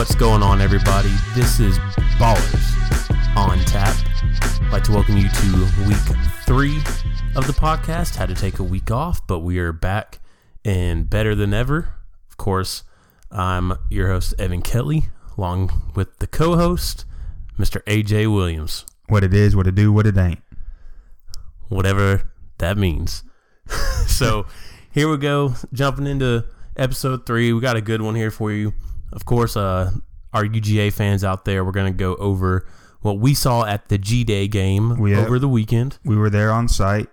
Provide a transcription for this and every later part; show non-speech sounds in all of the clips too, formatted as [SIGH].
What's going on, everybody? This is Ballers on Tap. I'd like to welcome you to week three of the podcast. Had to take a week off, but we are back and better than ever. Of course, I'm your host, Evan Kelly, along with the co host, Mr. AJ Williams. What it is, what it do, what it ain't. Whatever that means. [LAUGHS] so here we go, jumping into episode three. We got a good one here for you. Of course, uh, our UGA fans out there, we're going to go over what we saw at the G Day game over the weekend We were there on site.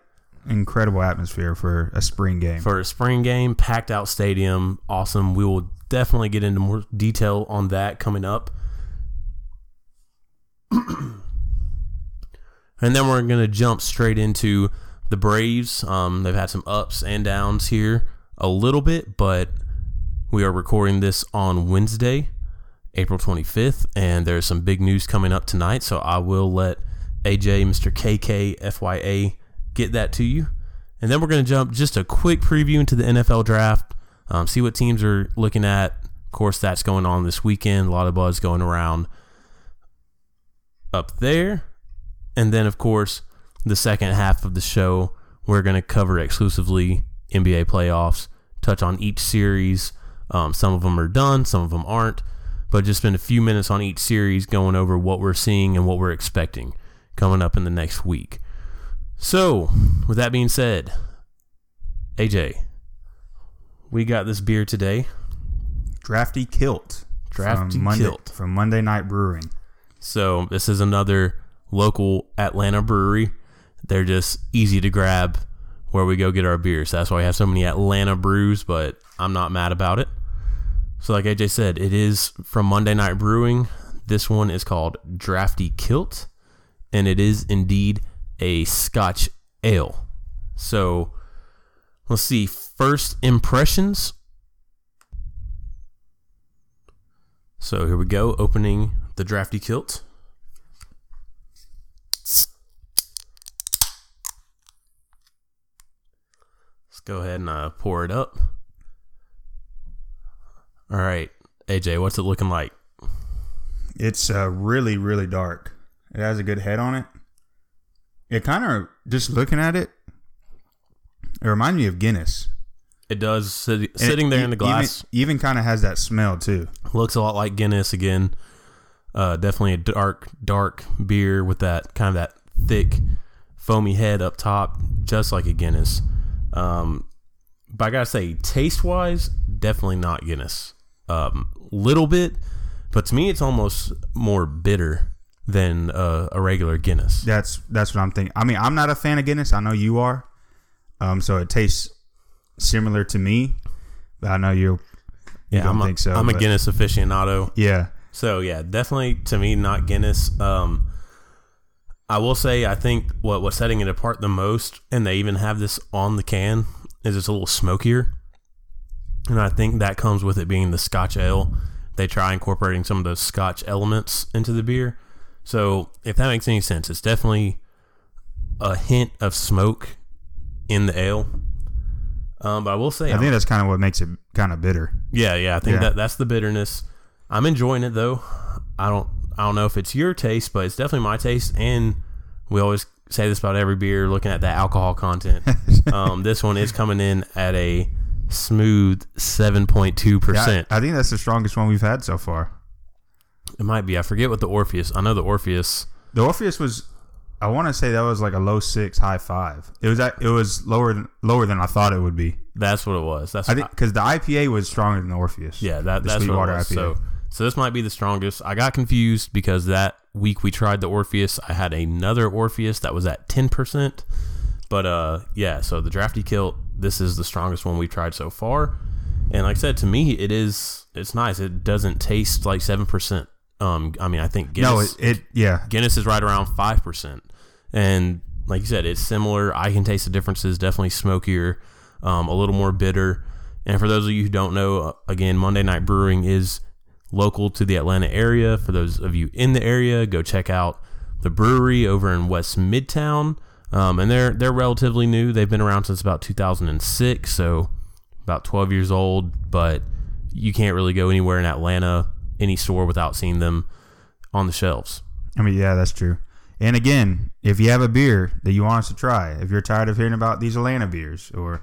Incredible atmosphere for a spring game. for a spring game, packed out stadium. Awesome. We will definitely get into more detail on that coming up. [CLEARS THROAT] and then we're going to jump straight into the Braves. Um, they've had some ups and downs here a little bit, but we are recording this on Wednesday, April 25th, and there's some big news coming up tonight. So I will let AJ, Mr. KK, FYA, get that to you. And then we're going to jump just a quick preview into the NFL draft, um, see what teams are looking at. Of course, that's going on this weekend. A lot of buzz going around up there. And then, of course, the second half of the show, we're going to cover exclusively NBA playoffs, touch on each series. Um, some of them are done, some of them aren't, but just spend a few minutes on each series going over what we're seeing and what we're expecting coming up in the next week. So, with that being said, AJ, we got this beer today. Drafty Kilt. Drafty from Monday, Kilt. From Monday Night Brewing. So this is another local Atlanta brewery. They're just easy to grab where we go get our beers. That's why we have so many Atlanta brews, but I'm not mad about it. So like AJ said, it is from Monday Night Brewing. This one is called Drafty Kilt, and it is indeed a Scotch ale. So let's see. First impressions. So here we go, opening the Drafty Kilt. Let's go ahead and uh, pour it up. All right, AJ, what's it looking like? It's uh, really, really dark. It has a good head on it. It kind of, just looking at it, it reminds me of Guinness. It does sit, sitting it there in the glass. Even, even kind of has that smell too. Looks a lot like Guinness again. Uh, definitely a dark, dark beer with that kind of that thick, foamy head up top, just like a Guinness. Um, but I gotta say, taste wise, definitely not Guinness. Um, little bit, but to me, it's almost more bitter than uh, a regular Guinness. That's that's what I'm thinking. I mean, I'm not a fan of Guinness. I know you are. Um, so it tastes similar to me, but I know you. Yeah, don't I'm, a, think so, I'm a Guinness aficionado. Yeah, So yeah, definitely to me not Guinness. Um, I will say I think what what's setting it apart the most, and they even have this on the can, is it's a little smokier, and I think that comes with it being the Scotch ale. They try incorporating some of those Scotch elements into the beer. So if that makes any sense, it's definitely a hint of smoke in the ale. Um, but I will say, I think that's kind of what makes it kind of bitter. yeah, yeah. I think Yeah. that that's the bitterness. I'm enjoying it though. I don't I don't know if it's your taste, but it's definitely my taste. And we always say this about every beer, looking at the alcohol content. [LAUGHS] um, this one is coming in at a smooth 7.2%. I, I think that's the strongest one we've had so far. It might be. I forget what the Orpheus. I know the Orpheus. The Orpheus was, I want to say that was like a low six, high five. It was at, it was lower than lower than I thought it would be. That's what it was. That's I think because the IPA was stronger than the Orpheus. Yeah, that, the that's what Sweetwater was. IPA. So, so this might be the strongest. I got confused because that week we tried the Orpheus, I had another Orpheus that was at ten percent. But uh, yeah. So the drafty kilt, this is the strongest one we've tried so far. And like I said, to me, it is. It's nice. It doesn't taste like seven percent. Um, I mean, I think Guinness, no, it, it yeah. Guinness is right around five percent, and like you said, it's similar. I can taste the differences. Definitely smokier, um, a little more bitter. And for those of you who don't know, uh, again, Monday Night Brewing is local to the Atlanta area. For those of you in the area, go check out the brewery over in West Midtown. Um, and they're they're relatively new. They've been around since about 2006, so about 12 years old. But you can't really go anywhere in Atlanta any store without seeing them on the shelves. I mean, yeah, that's true. And again, if you have a beer that you want us to try, if you're tired of hearing about these Atlanta beers, or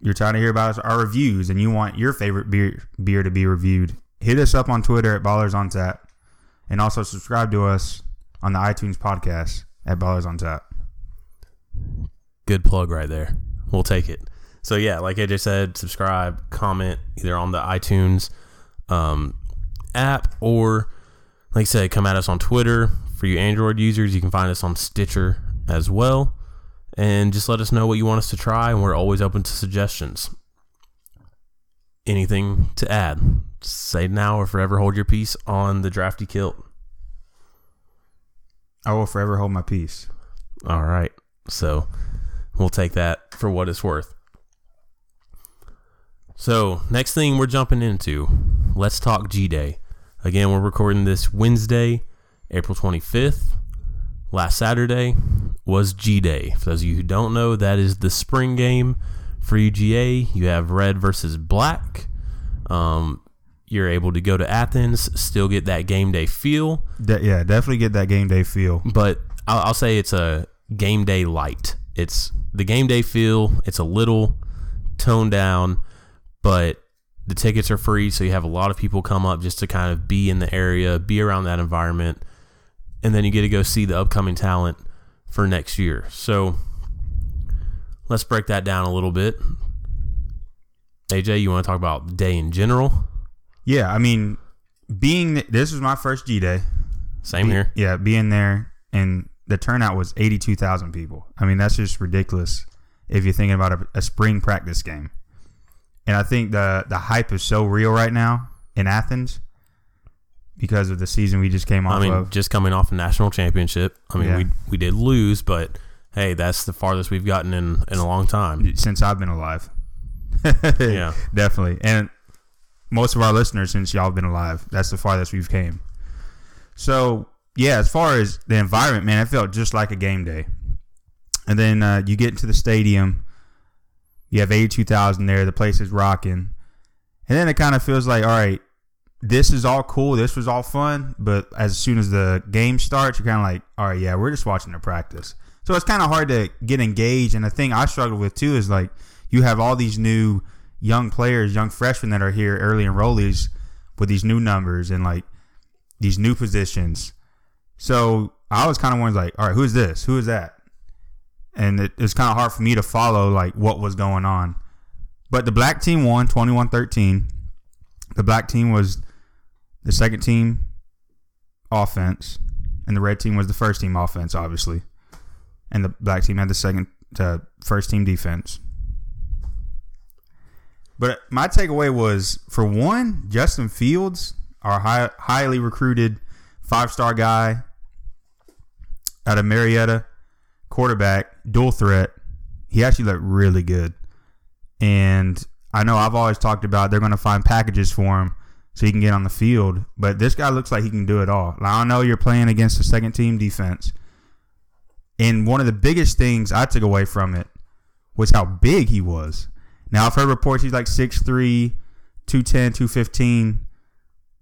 you're trying to hear about our reviews and you want your favorite beer beer to be reviewed, hit us up on Twitter at Ballers on Tap, and also subscribe to us on the iTunes podcast at Ballers on Tap. Good plug right there. We'll take it. So yeah, like I just said, subscribe, comment either on the iTunes um, app or, like I said, come at us on Twitter. For you Android users, you can find us on Stitcher as well. And just let us know what you want us to try, and we're always open to suggestions. Anything to add? Say now or forever hold your peace on the drafty kilt. I will forever hold my peace. All right. So we'll take that for what it's worth. So, next thing we're jumping into, let's talk G Day. Again, we're recording this Wednesday, April 25th. Last Saturday was G Day. For those of you who don't know, that is the spring game for UGA. You have red versus black. Um, you're able to go to Athens, still get that game day feel. De- yeah, definitely get that game day feel. But I'll, I'll say it's a game day light. It's the game day feel. It's a little toned down, but the tickets are free, so you have a lot of people come up just to kind of be in the area, be around that environment, and then you get to go see the upcoming talent for next year. So let's break that down a little bit. AJ, you want to talk about the day in general? Yeah, I mean, being this was my first G day. Same here. Yeah, being there and the turnout was eighty two thousand people. I mean, that's just ridiculous if you're thinking about a, a spring practice game. And I think the the hype is so real right now in Athens because of the season we just came off I mean, of. just coming off a national championship. I mean, Yeah. we we did lose, but hey, that's the farthest we've gotten in in a long time. since I've been alive. [LAUGHS] Yeah. definitely. And most of our listeners, since y'all been alive, that's the farthest we've came. So yeah, as far as the environment, man, it felt just like a game day. And then uh, you get into the stadium, you have eighty-two thousand there. The place is rocking, and then it kind of feels like, all right, this is all cool. This was all fun, but as soon as the game starts, you're kind of like, all right, yeah, we're just watching the practice. So it's kind of hard to get engaged. And the thing I struggle with too is like you have all these new young players, young freshmen that are here, early enrollees with these new numbers and like these new positions. So I was kind of wondering like, all right, who is this? Who is that? And it, was kind of hard for me to follow like what was going on. But the black team won 21-13. The black team was the second team offense, and the red team was the first team offense, obviously. And the black team had the second uh, first team defense. But my takeaway was for one, Justin Fields, our high, highly recruited five star guy out of Marietta, quarterback, dual threat. He actually looked really good. And I know I've always talked about they're going to find packages for him so he can get on the field. But this guy looks like he can do it all. Now, I know you're playing against the second team defense. And one of the biggest things I took away from it was how big he was. Now, I've heard reports he's like 6'3, 210, 215.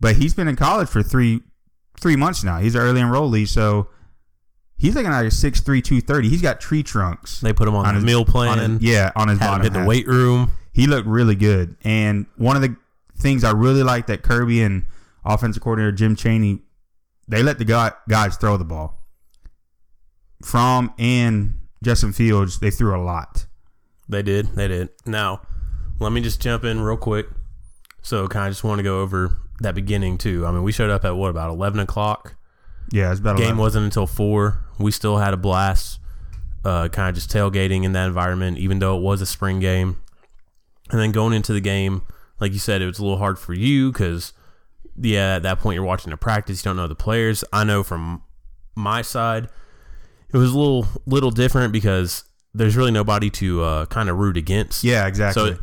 But he's been in college for three three months now. He's an early enrollee, so he's looking like a 6'3, 230. He's got tree trunks. They put him on, on the his- meal plan. on his- yeah, on his him bottom hit the weight room. He looked really good. And one of the things I really like that Kirby and offensive coordinator Jim Chaney, they let the guy, guys throw the ball. Fromm and Justin Fields, they threw a lot. They did. They did. Now, let me just jump in real quick. So, kind of just want to go over that beginning too. I mean, we showed up at what about eleven o'clock? Yeah, it's about Game 11. wasn't until four. We still had a blast. Uh, kind of just tailgating in that environment, even though it was a spring game. And then going into the game, like you said, it was a little hard for you because, yeah, at that point you're watching the practice, you don't know the players. I know from my side, it was a little little different because there's really nobody to uh, kind of root against. Yeah, exactly. So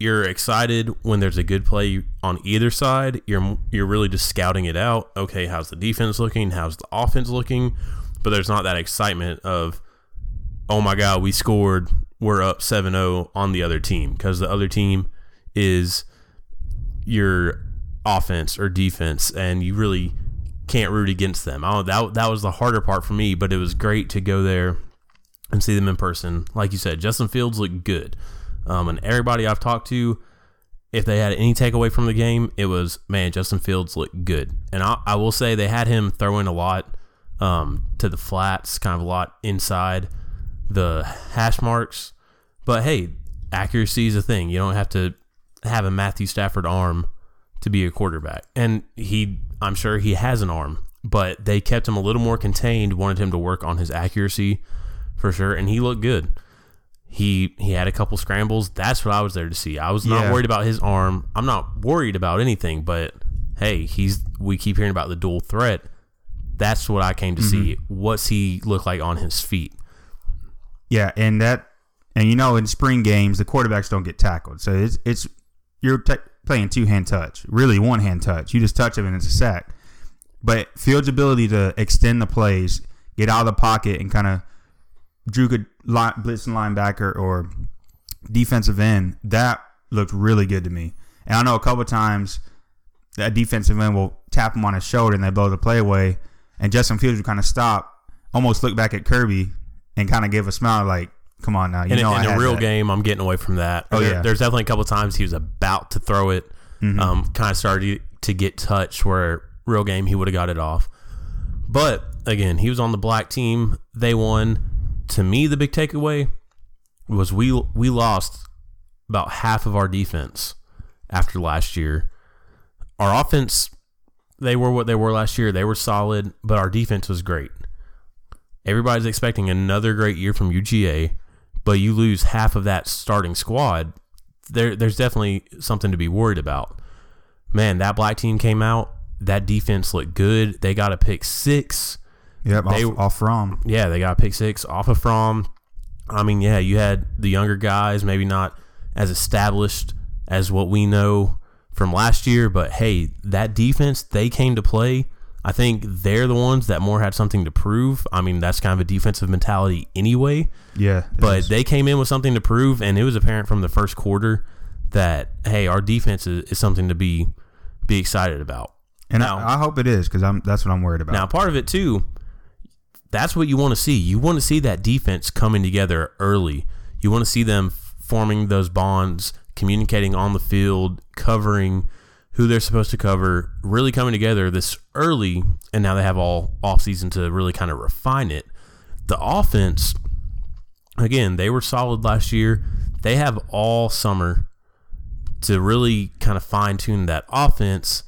you're excited when there's a good play on either side. You're you're really just scouting it out. Okay, how's the defense looking? How's the offense looking? But there's not that excitement of, oh my god, we scored. We're up 7-0 on the other team because the other team is you're offense or defense, and you really can't root against them. I that that was the harder part for me, but it was great to go there and see them in person. Like you said, Justin Fields looked good, um, and everybody I've talked to, if they had any takeaway from the game, it was man, Justin Fields looked good, and I, I will say they had him throwing a lot um, to the flats, kind of a lot inside the hash marks. But hey, accuracy is a thing. You don't have to have a Matthew Stafford arm to be a quarterback. And he, I'm sure he has an arm, but they kept him a little more contained, wanted him to work on his accuracy for sure. And he looked good. He he had a couple scrambles. That's what I was there to see. I was not Yeah. worried about his arm. I'm not worried about anything, but hey, he's we keep hearing about the dual threat. That's what I came to see. Mm-hmm. What's he look like on his feet? Yeah, and that, and you know, in spring games, the quarterbacks don't get tackled, so it's it's you're te- playing two hand touch, really one hand touch. You just touch him and it's a sack. But Fields' ability to extend the plays, get out of the pocket, and kind of juke a line, blitzing linebacker or defensive end, that looked really good to me. And I know a couple times that defensive end will tap him on his shoulder and they blow the play away, and Justin Fields would kind of stop, almost look back at Kirby, and kind of give a smile like, "Come on now, you in, know in a had real that." game, I'm getting away from that. Oh, There- yeah. Mm-hmm. there's definitely a couple times he was about to throw it. Um, kind of started to get touched where real game he would have got it off. But again, he was on the black team. They won. To me, the big takeaway was we we lost about half of our defense after last year. Our offense, they were what they were last year. They were solid, but our defense was great. Everybody's expecting another great year from UGA, but you lose half of that starting squad. There, there's definitely something to be worried about. Man, that black team came out. That defense looked good. They got a pick six. Yep, They- off, off Fromm. Yeah, they got a pick six off of Fromm. I mean, yeah, you had the younger guys, maybe not as established as what we know from last year, but hey, that defense, they came to play. I think they're the ones that more had something to prove. I mean, that's kind of a defensive mentality anyway. Yeah, But is. they came in with something to prove, and it was apparent from the first quarter that hey, our defense is, is something to be be excited about. and now- I, I hope it is because I'm that's what I'm worried about. Now, part of it too, that's what you want to see. You want to see that defense coming together early. You want to see them forming those bonds, communicating on the field, covering who they're supposed to cover, really coming together this early. And now they have all offseason to really kind of refine it. The offense, again, they were solid last year. They have all summer to really kind of fine tune that offense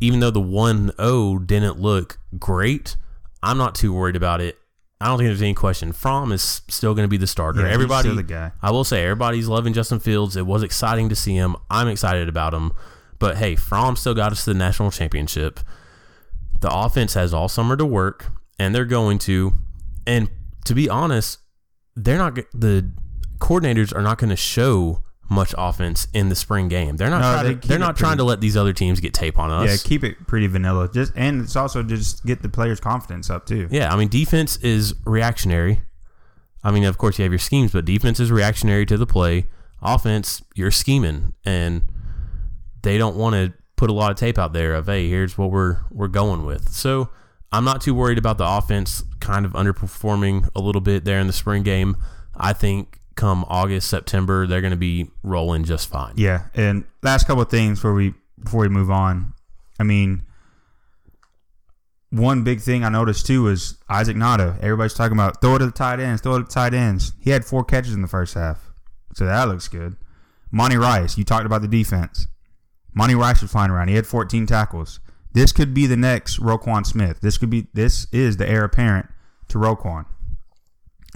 even though the 1-0 didn't look great, I'm not too worried about it. I don't think there's any question. Fromm is still going to be the starter. Yeah, he's Everybody, still the guy. I will say, everybody's loving Justin Fields. It was exciting to see him. I'm excited about him. But hey, Fromm still got us to the national championship. The offense has all summer to work, and they're going to. And to be honest, they're not. The coordinators are not going to show much offense in the spring game. They're not. No, trying they to, they're not trying pretty- to let these other teams get tape on us. yeah, keep it pretty vanilla. Just and it's also just get the players' confidence up too. Yeah, I mean, defense is reactionary. I mean, of course, you have your schemes, but defense is reactionary to the play. Offense, you're scheming, and they don't want to put a lot of tape out there of, hey, here's what we're we're going with. So I'm not too worried about the offense kind of underperforming a little bit there in the spring game. I think come August, September, they're going to be rolling just fine. Yeah, and last couple of things before we before we move on. I mean, one big thing I noticed too was Isaac Nauta. Everybody's talking about throw it to the tight ends, throw it to the tight ends. He had four catches in the first half, so that looks good. Monty Rice, you talked about the defense. Monty Rice was flying around. He had 14 tackles. This could be the next Roquan Smith. This could be this is the heir apparent to Roquan.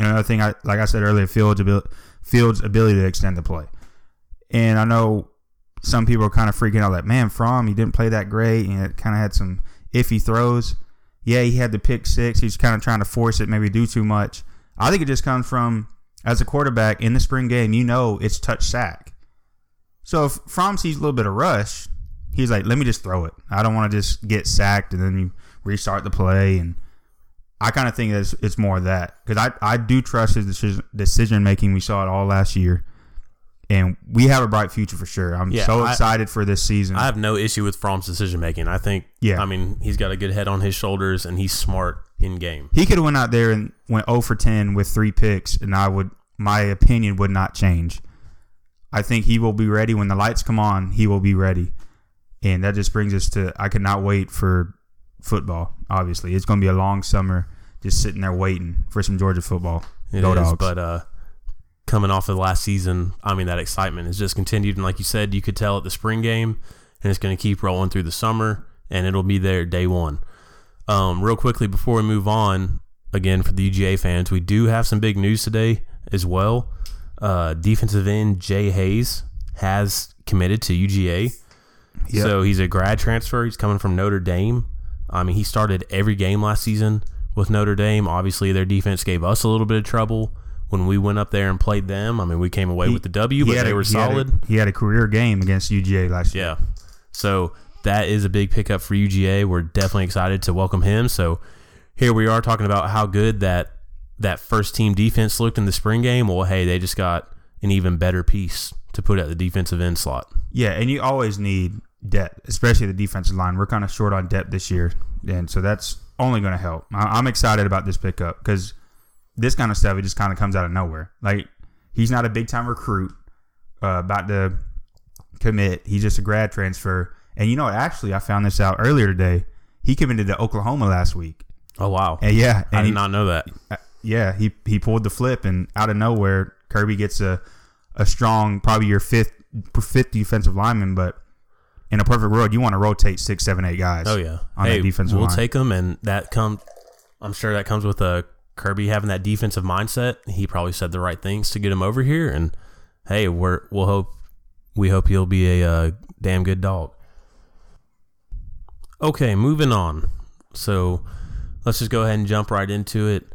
Another thing, I like I said earlier, Fields' ability, Fields' ability to extend the play. And I know some people are kind of freaking out, like, man, Fromm, he didn't play that great, and it kind of had some iffy throws. Yeah, he had the pick six. He's kind of trying to force it, maybe do too much. I think it just comes from as a quarterback in the spring game, you know it's touch sack. So if Fromm sees a little bit of rush, he's like, let me just throw it. I don't want to just get sacked and then you restart the play. And I kind of think it's, it's more of that because I, I do trust his decision, decision making. We saw it all last year. and we have a bright future for sure. I'm Yeah, so I- excited for this season. I have no issue with Fromm's decision making. I think, Yeah. I mean, he's got a good head on his shoulders and he's smart in game. he could have went out there and went 0 for 10 with three picks, and I would my opinion would not change. I think he will be ready when the lights come on. He will be ready, and that just brings us to I cannot wait for football. Obviously, it's going to be a long summer, just sitting there waiting for some Georgia football. It Go is, Dogs. but uh, coming off of the last season, I mean, that excitement has just continued. And like you said, you could tell at the spring game, and it's going to keep rolling through the summer, and it'll be there day one. Um, real quickly before we move on, again for the UGA fans, we do have some big news today as well. Uh, defensive end Jay Hayes has committed to UGA. Yep. So he's a grad transfer. He's coming from Notre Dame. I mean, he started every game last season with Notre Dame. Obviously, their defense gave us a little bit of trouble when we went up there and played them. I mean, we came away with the W, He but they a- were he had a- solid. he had a career game against UGA last year. Yeah. So that is a big pickup for UGA. We're definitely excited to welcome him. So here we are talking about how good that that first team defense looked in the spring game. Well, hey, they just got an even better piece to put at the defensive end slot. Yeah, and you always need depth, especially the defensive line. We're kind of short on depth this year, and so that's only going to help. I'm excited about this pickup because this kind of stuff it just kind of comes out of nowhere. Like he's not a big time recruit uh, about to commit. He's just a grad transfer, and you know what? Actually, I found this out earlier today. He committed to Oklahoma last week, Oh wow. and yeah, I did he, not know that. uh, yeah, he he pulled the flip, and out of nowhere, Kirby gets a a strong, probably your fifth fifth defensive lineman. But in a perfect world, you want to rotate six, seven, eight guys. Oh yeah. on hey, that defensive we'll line. take them, and that come. I'm sure that comes with a Kirby having that defensive mindset. He probably said the right things to get him over here, and hey, we're we'll hope we hope he'll be a uh, damn good dog. Okay, moving on. So let's just go ahead and jump right into it.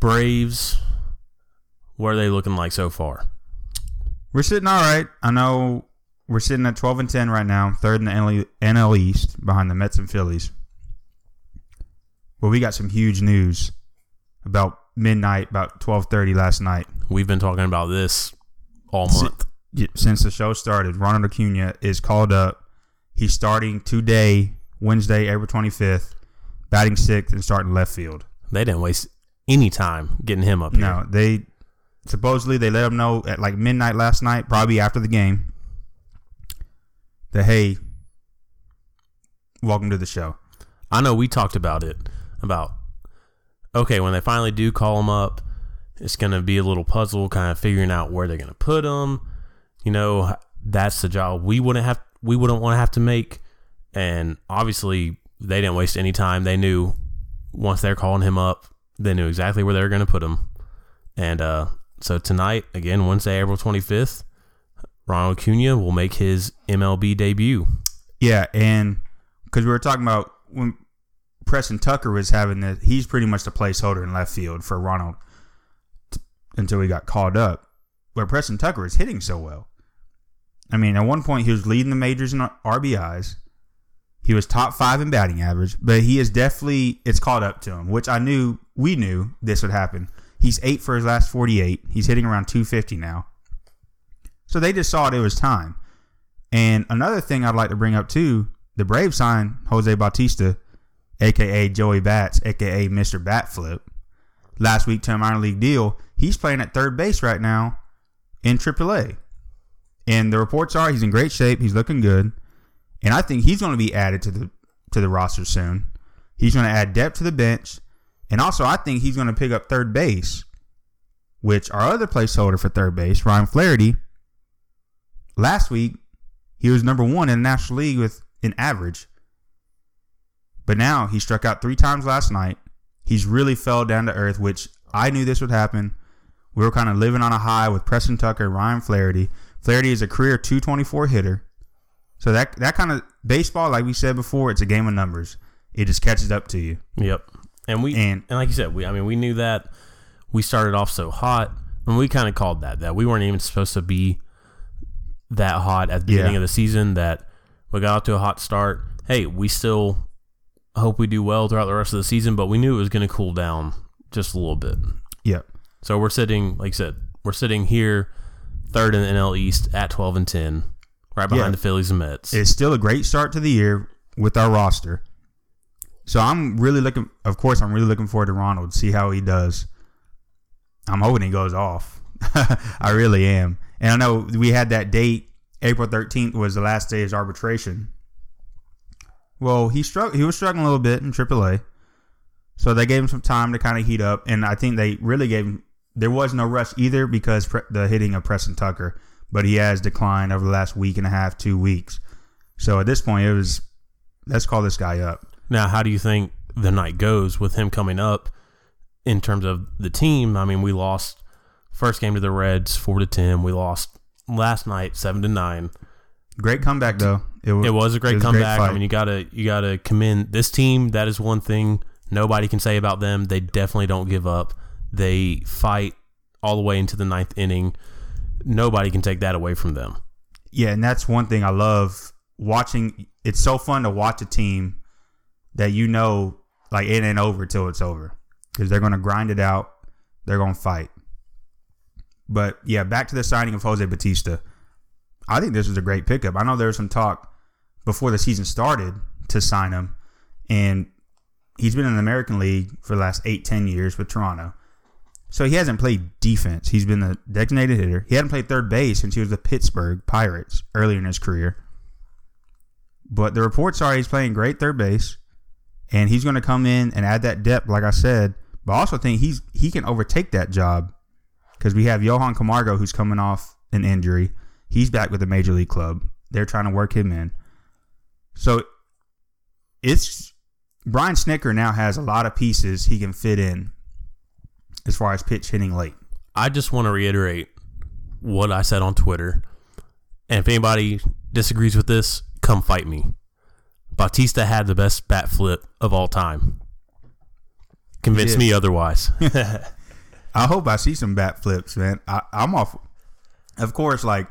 Braves, what are they looking like so far? We're sitting all right. I know we're sitting at twelve and ten right now, third in the NL, NL East behind the Mets and Phillies. Well, we got some huge news about midnight, about twelve thirty last night. We've been talking about this all month. Yeah, since the show started, Ronald Acuna is called up. He's starting today, Wednesday, April 25th, batting sixth and starting left field. They didn't waste any time getting him up here. No, they supposedly they let him know at like midnight last night, probably after the game, that hey, welcome to the show. I know we talked about it about okay when they finally do call him up, it's gonna be a little puzzle, kind of figuring out where they're gonna put him. You know, that's the job we wouldn't have we wouldn't want to have to make, and obviously they didn't waste any time. They knew once they're calling him up, they knew exactly where they were gonna put him, and uh, so tonight again, Wednesday, April twenty fifth, Ronald Acuna will make his MLB debut. Yeah, and because we were talking about when Preston Tucker was having the, he's pretty much the placeholder in left field for Ronald t- until he got called up. Where Preston Tucker is hitting so well. I mean, at one point he was leading the majors in RBIs. He was top five in batting average, but he is definitely it's caught up to him, which I knew we knew this would happen. He's eight for his last forty-eight. He's hitting around two fifty now. So they just saw it, it was time. And another thing I'd like to bring up too, the Braves signed Jose Bautista, aka Joey Bats, aka Mr. Batflip, last week to a minor league deal. He's playing at third base right now in AAA. And the reports are he's in great shape, he's looking good. And I think he's going to be added to the to the roster soon. He's going to add depth to the bench. And also I think he's going to pick up third base, which our other placeholder for third base, Ryan Flaherty, last week he was number one in the National League with an average. But now he struck out three times last night. He's really fell down to earth, which I knew this would happen. We were kind of living on a high with Preston Tucker Ryan Flaherty. Flaherty is a career 224 hitter. So that that kind of baseball, like we said before, it's a game of numbers. It just catches up to you. Yep. And we And- and, like you said, we I mean we knew that we started off so hot, and we kind of called that that we weren't even supposed to be that hot at the Yeah. beginning of the season. That we got off to a hot start. Hey, we still hope we do well throughout the rest of the season, but we knew it was going to cool down just a little bit. Yep. So we're sitting, like I said, we're sitting here third in the NL East at 12 and 10, right behind Yeah. the Phillies and Mets. It's still a great start to the year with our roster. So I'm really looking. Of course, I'm really looking forward to Ronald. See how he does. I'm hoping he goes off. [LAUGHS] I really am. And I know we had that date. April 13th was the last day of arbitration. Well, he struck. He was struggling a little bit in AAA, so they gave him some time to kind of heat up. And I think they really gave him. There was no rush either because pre- the hitting of Preston Tucker, but he has declined over the last week and a half, two weeks. So at this point, it was let's call this guy up. Now, how do you think the night goes with him coming up in terms of the team? I mean, we lost first game to the Reds four to ten. We lost last night seven to nine. Great comeback though. It was, It was a great was comeback. I mean, you gotta you gotta commend this team. That is one thing nobody can say about them. They definitely don't give up. They fight all the way into the ninth inning. Nobody can take that away from them. yeah, and that's one thing I love watching. It's so fun to watch a team that you know like it ain't over till it's over because they're gonna grind it out. They're gonna fight. But yeah, back to the signing of Jose Bautista. I think this was a great pickup. I know there was some talk before the season started to sign him, and he's been in the American League for the last eight, ten years with Toronto. So he hasn't played defense. He's been a designated hitter. He hadn't played third base since he was the Pittsburgh Pirates earlier in his career. But the reports are he's playing great third base, and he's going to come in and add that depth, like I said. But I also think he's he can overtake that job because we have Johan Camargo who's coming off an injury. He's back with a major league club. They're trying to work him in. So it's Brian Snitker now has a lot of pieces he can fit in as far as pitch hitting late. I just want to reiterate what I said on Twitter. And if anybody disagrees with this, come fight me. Bautista had the best bat flip of all time. Convince me otherwise. [LAUGHS] [LAUGHS] I hope I see some bat flips, man. I, I'm off. Of course, like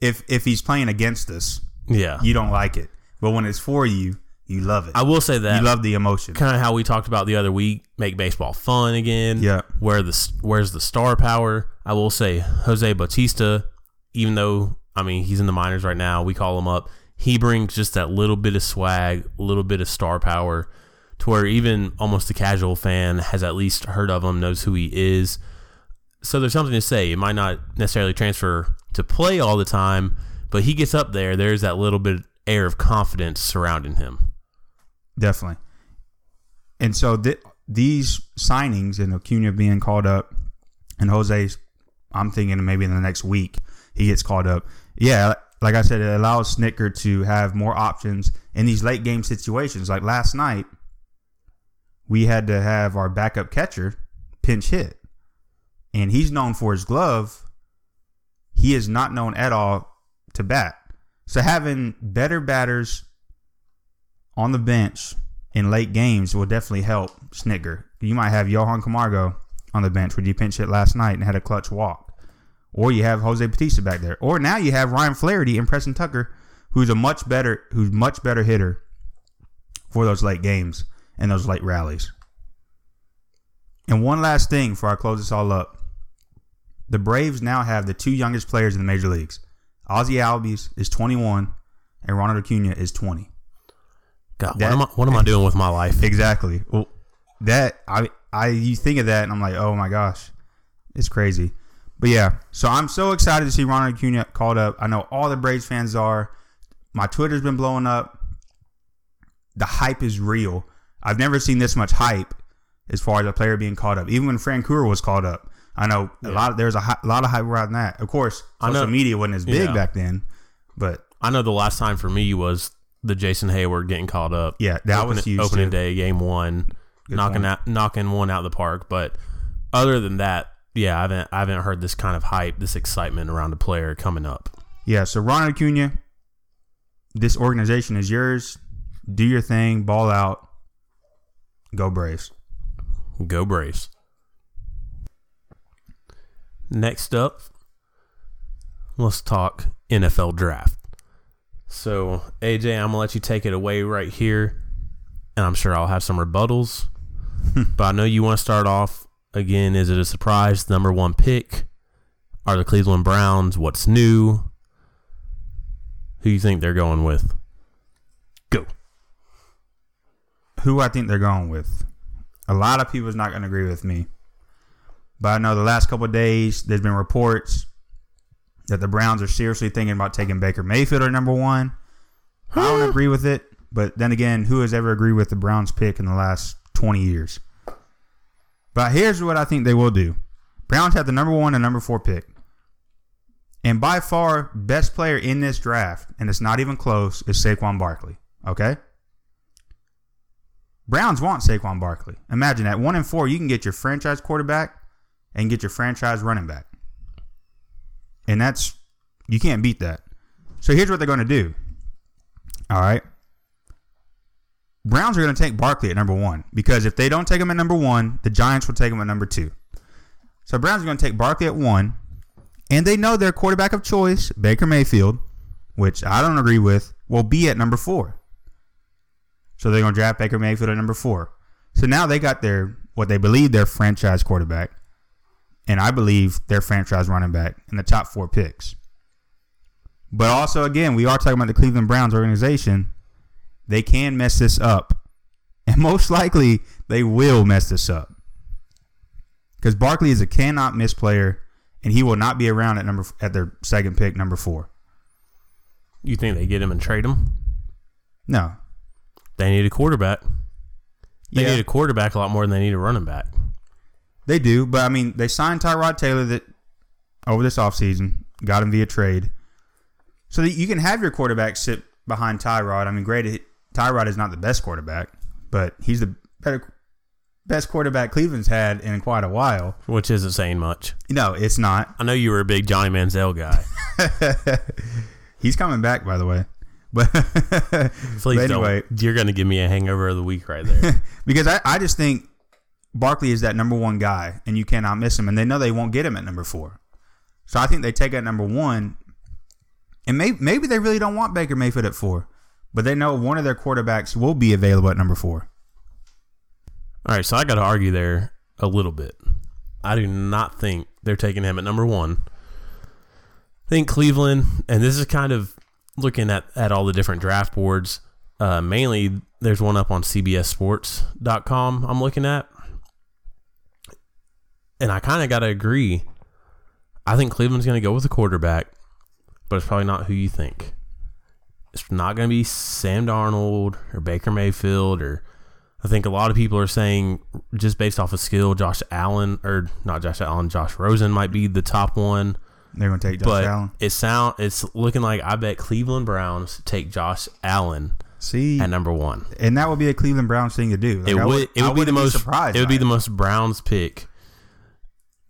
if if he's playing against us, yeah. you don't like it, but when it's for you, you love it. I will say that you love the emotion. kind of how we talked about the other week, make baseball fun again. Yeah. Where the where's the star power? I will say Jose Bautista, even though I mean he's in the minors right now, we call him up. He brings just that little bit of swag, a little bit of star power, to where even almost a casual fan has at least heard of him, knows who he is. So there's something to say. It might not necessarily transfer to play all the time, but he gets up there. There's that little bit air of confidence surrounding him. Definitely. And so th- these signings and Acuna being called up, and Jose's, I'm thinking maybe in the next week he gets called up. Yeah, like I said, it allows Snitker to have more options in these late game situations. Like last night, we had to have our backup catcher pinch hit, and he's known for his glove. He is not known at all to bat. So having better batters on the bench in late games will definitely help Snitker. You might have Johan Camargo on the bench where you pinch hit last night and had a clutch walk. Or you have Jose Bautista back there. Or now you have Ryan Flaherty and Preston Tucker, who's a much better who's much better hitter for those late games and those late rallies. And one last thing before I close this all up. The Braves now have the two youngest players in the major leagues. Ozzie Albies is 21 and Ronald Acuna is 20. God, That- what am I what am I doing with my life? Exactly. Well, that I I you think of that and I'm like, oh my gosh, it's crazy. But yeah, so I'm so excited to see Ronald Acuna called up. I know all the Braves fans are. My Twitter's been blowing up. The hype is real. I've never seen this much hype as far as a player being called up. Even when Francoeur was called up, I know a lot. There's a, hi- a lot of hype around that. Of course, social media wasn't as big Yeah. back then, but I know the last time for me was the Jason Heyward getting called up. yeah, that opening, was huge. opening too. day, game one, Good knocking point. out knocking one out of the park. But other than that, yeah, I haven't I haven't heard this kind of hype, this excitement around a player coming up. Yeah, so Ronald Acuna, this organization is yours. Do your thing, ball out, go Braves. Go Braves. Next up, let's talk NFL draft. So, AJ, I'm going to let you take it away right here. And I'm sure I'll have some rebuttals. [LAUGHS] but I know you want to start off again. Is it a surprise? Number one pick. are the Cleveland Browns what's new? Who you think they're going with? Go. Who I think they're going with? A lot of people's not going to agree with me, but I know the last couple of days there's been reports that the Browns are seriously thinking about taking Baker Mayfield at number one. I don't agree with it, but then again, who has ever agreed with the Browns pick in the last 20 years? But here's what I think they will do. Browns have the number one and number four pick. And by far, best player in this draft, and it's not even close, is Saquon Barkley. Okay? Browns want Saquon Barkley. Imagine that. One and four, you can get your franchise quarterback and get your franchise running back. And that's, you can't beat that. So here's what they're going to do. All right. Browns are going to take Barkley at number one because if they don't take him at number one, the Giants will take him at number two. So Browns are going to take Barkley at one, and they know their quarterback of choice, Baker Mayfield, which I don't agree with, will be at number four. So they're going to draft Baker Mayfield at number four. So now they got their what they believe their franchise quarterback, and I believe their franchise running back in the top four picks. But also, again, we are talking about the Cleveland Browns organization. They can mess this up, [LAUGHS] and most likely they will mess this up because Barkley is a cannot miss player, and he will not be around at number at their second pick, number four. You think they get him and trade him? No, They need a quarterback. They Yeah. need a quarterback a lot more than they need a running back. They do, but I mean, they signed Tyrod Taylor that over this offseason, got him via trade. So that you can have your quarterback sit behind Tyrod. I mean, great. Tyrod is not the best quarterback, but he's the better, best quarterback Cleveland's had in quite a while. Which isn't saying much. No, it's not. I know you were a big Johnny Manziel guy. [LAUGHS] He's coming back, by the way. But, [LAUGHS] Please but anyway, don't. You're going to give me a hangover of the week right there. [LAUGHS] because I, I just think Barkley is that number one guy, and you cannot miss him. And they know they won't get him at number four. So I think they take at number one, and maybe maybe they really don't want Baker Mayfield at four, but they know one of their quarterbacks will be available at number four. All right, so I got to argue there a little bit. I do not think they're taking him at number one. I think Cleveland, and this is kind of looking at, at all the different draft boards. Uh, mainly, there's one up on CBSSports.com I'm looking at. And I kind of got to agree. I think Cleveland's going to go with a quarterback, but it's probably not who you think. It's not going to be Sam Darnold or Baker Mayfield or I think a lot of people are saying just based off of skill, Josh Allen or not Josh Allen, Josh Rosen might be the top one. They're going to take Josh but Allen. it sound it's looking like I bet Cleveland Browns take Josh Allen See, at number one. and that would be a Cleveland Browns thing to do. Like, It I would it would be the most surprised. it would be the most Browns pick.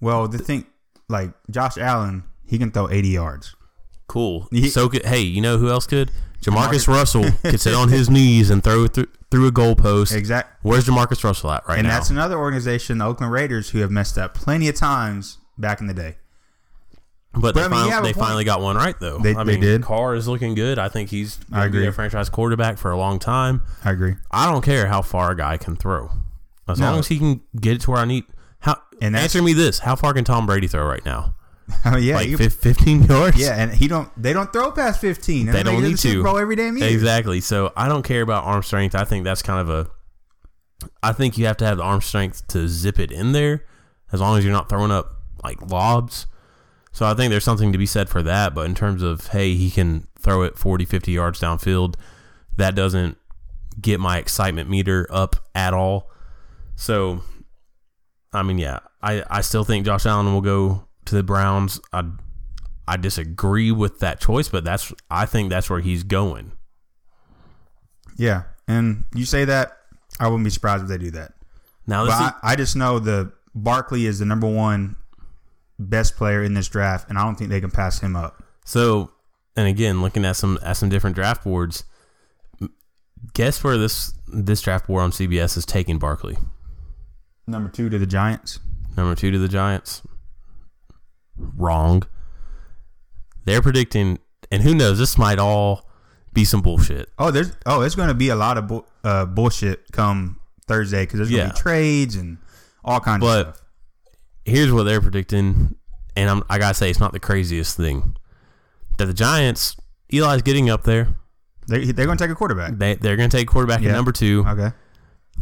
well. The thing, like Josh Allen, he can throw eighty yards. Cool. He- so could hey, you know who else could? Jamarcus Jamarcus- Russell [LAUGHS] could sit on his knees and throw through through a goalpost. Exactly. Where's Jamarcus Russell at right and now? that's another organization, the Oakland Raiders, who have messed up plenty of times back in the day. But, But, they, I mean, finally, you have a they finally got one right though. They- I they mean, did. Carr is looking good. I think he's I agree. a franchise quarterback for a long time. I agree. I don't care how far a guy can throw, as No. long as he can get it to where I need. How And answer me this: How far can Tom Brady throw right now? [LAUGHS] Oh yeah, Like you- fifteen [LAUGHS] yards? yeah, and he don't. They don't throw past fifteen. and They don't need the to. Bowl every damn year. exactly. So I don't care about arm strength. I think that's kind of a. I think you have to have the arm strength to zip it in there, as long as you're not throwing up like lobs. So I think there's something to be said for that. But in terms of hey, he can throw it 40, 50 yards downfield, that doesn't get my excitement meter up at all. So, I mean, yeah, I, I still think Josh Allen will go to the Browns. I I disagree with that choice, but that's I think that's where he's going. Yeah, and you say that, I wouldn't be surprised if they do that. Now But is, I, I just know the Barkley is the number one best player in this draft, and I don't think they can pass him up. so, and again, looking at some at some different draft boards, guess where this this draft board on CBS is taking Barkley. Number two to the Giants. Number two to the Giants. Wrong. They're predicting, and who knows? This might all be some bullshit. Oh, there's oh, it's going to be a lot of bu- uh, bullshit come Thursday because there's going to Yeah. be trades and all kinds But- of stuff. Here's what they're predicting, and I'm, I gotta say it's not the craziest thing that the Giants. Eli's getting up there. They they're to take a quarterback. They they're gonna take quarterback Yeah. at number two. Okay.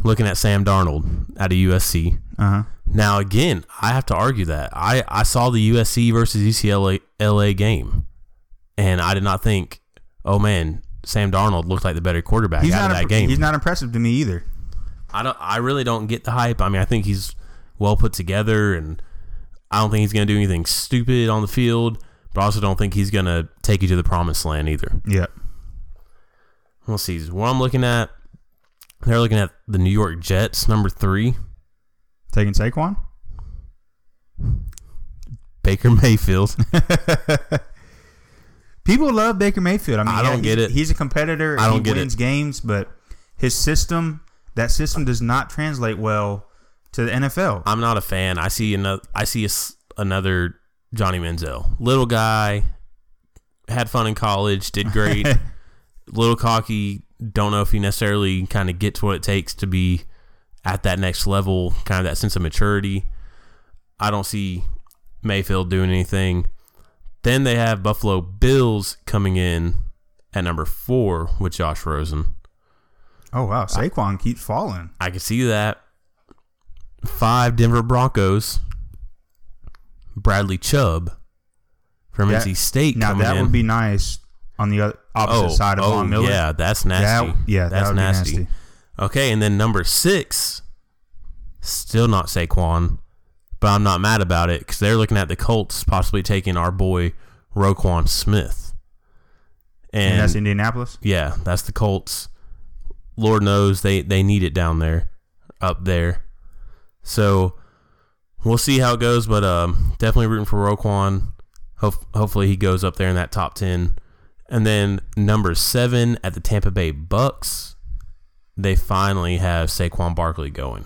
Looking at Sam Darnold out of USC. Uh huh. Now again, I have to argue that I I saw the USC versus UCLA LA game, and I did not think, oh man, Sam Darnold looked like the better quarterback He's out of that impre- game. He's not impressive to me either. I don't. I really don't get the hype. I mean, I think he's well put together, and I don't think he's going to do anything stupid on the field. But I also don't think he's going to take you to the promised land either. Yeah. Let's see. What I'm looking at, they're looking at the New York Jets, number three, Taking Saquon. Baker Mayfield. [LAUGHS] People love Baker Mayfield. I mean, I don't yeah, get it. He's a competitor. I don't he get wins games, but his system, that system, does not translate well to the NFL. I'm not a fan. I see another. I see a another Johnny Manziel, little guy, had fun in college, did great. [LAUGHS] little cocky. Don't know if he necessarily kind of gets what it takes to be at that next level, kind of that sense of maturity. I don't see Mayfield doing anything. Then they have Buffalo Bills coming in at number four with Josh Rosen. oh wow, Saquon keeps falling. I can see that. Five Denver Broncos. Bradley Chubb from Yeah. NC State Now that in. would be nice on the other, opposite oh, side of oh, Von Miller. Yeah, that's nasty. That- yeah, that that's be nasty. nasty. Okay, and then number six, still not Saquon, but I'm not mad about it because they're looking at the Colts possibly taking our boy Roquan Smith. and, And, that's Indianapolis. yeah, that's the Colts. Lord knows they they need it down there, up there. So we'll see how it goes, but um, definitely rooting for Roquan. Hope, hopefully he goes up there in that top ten. And then number seven at the Tampa Bay Bucks, they finally have Saquon Barkley going.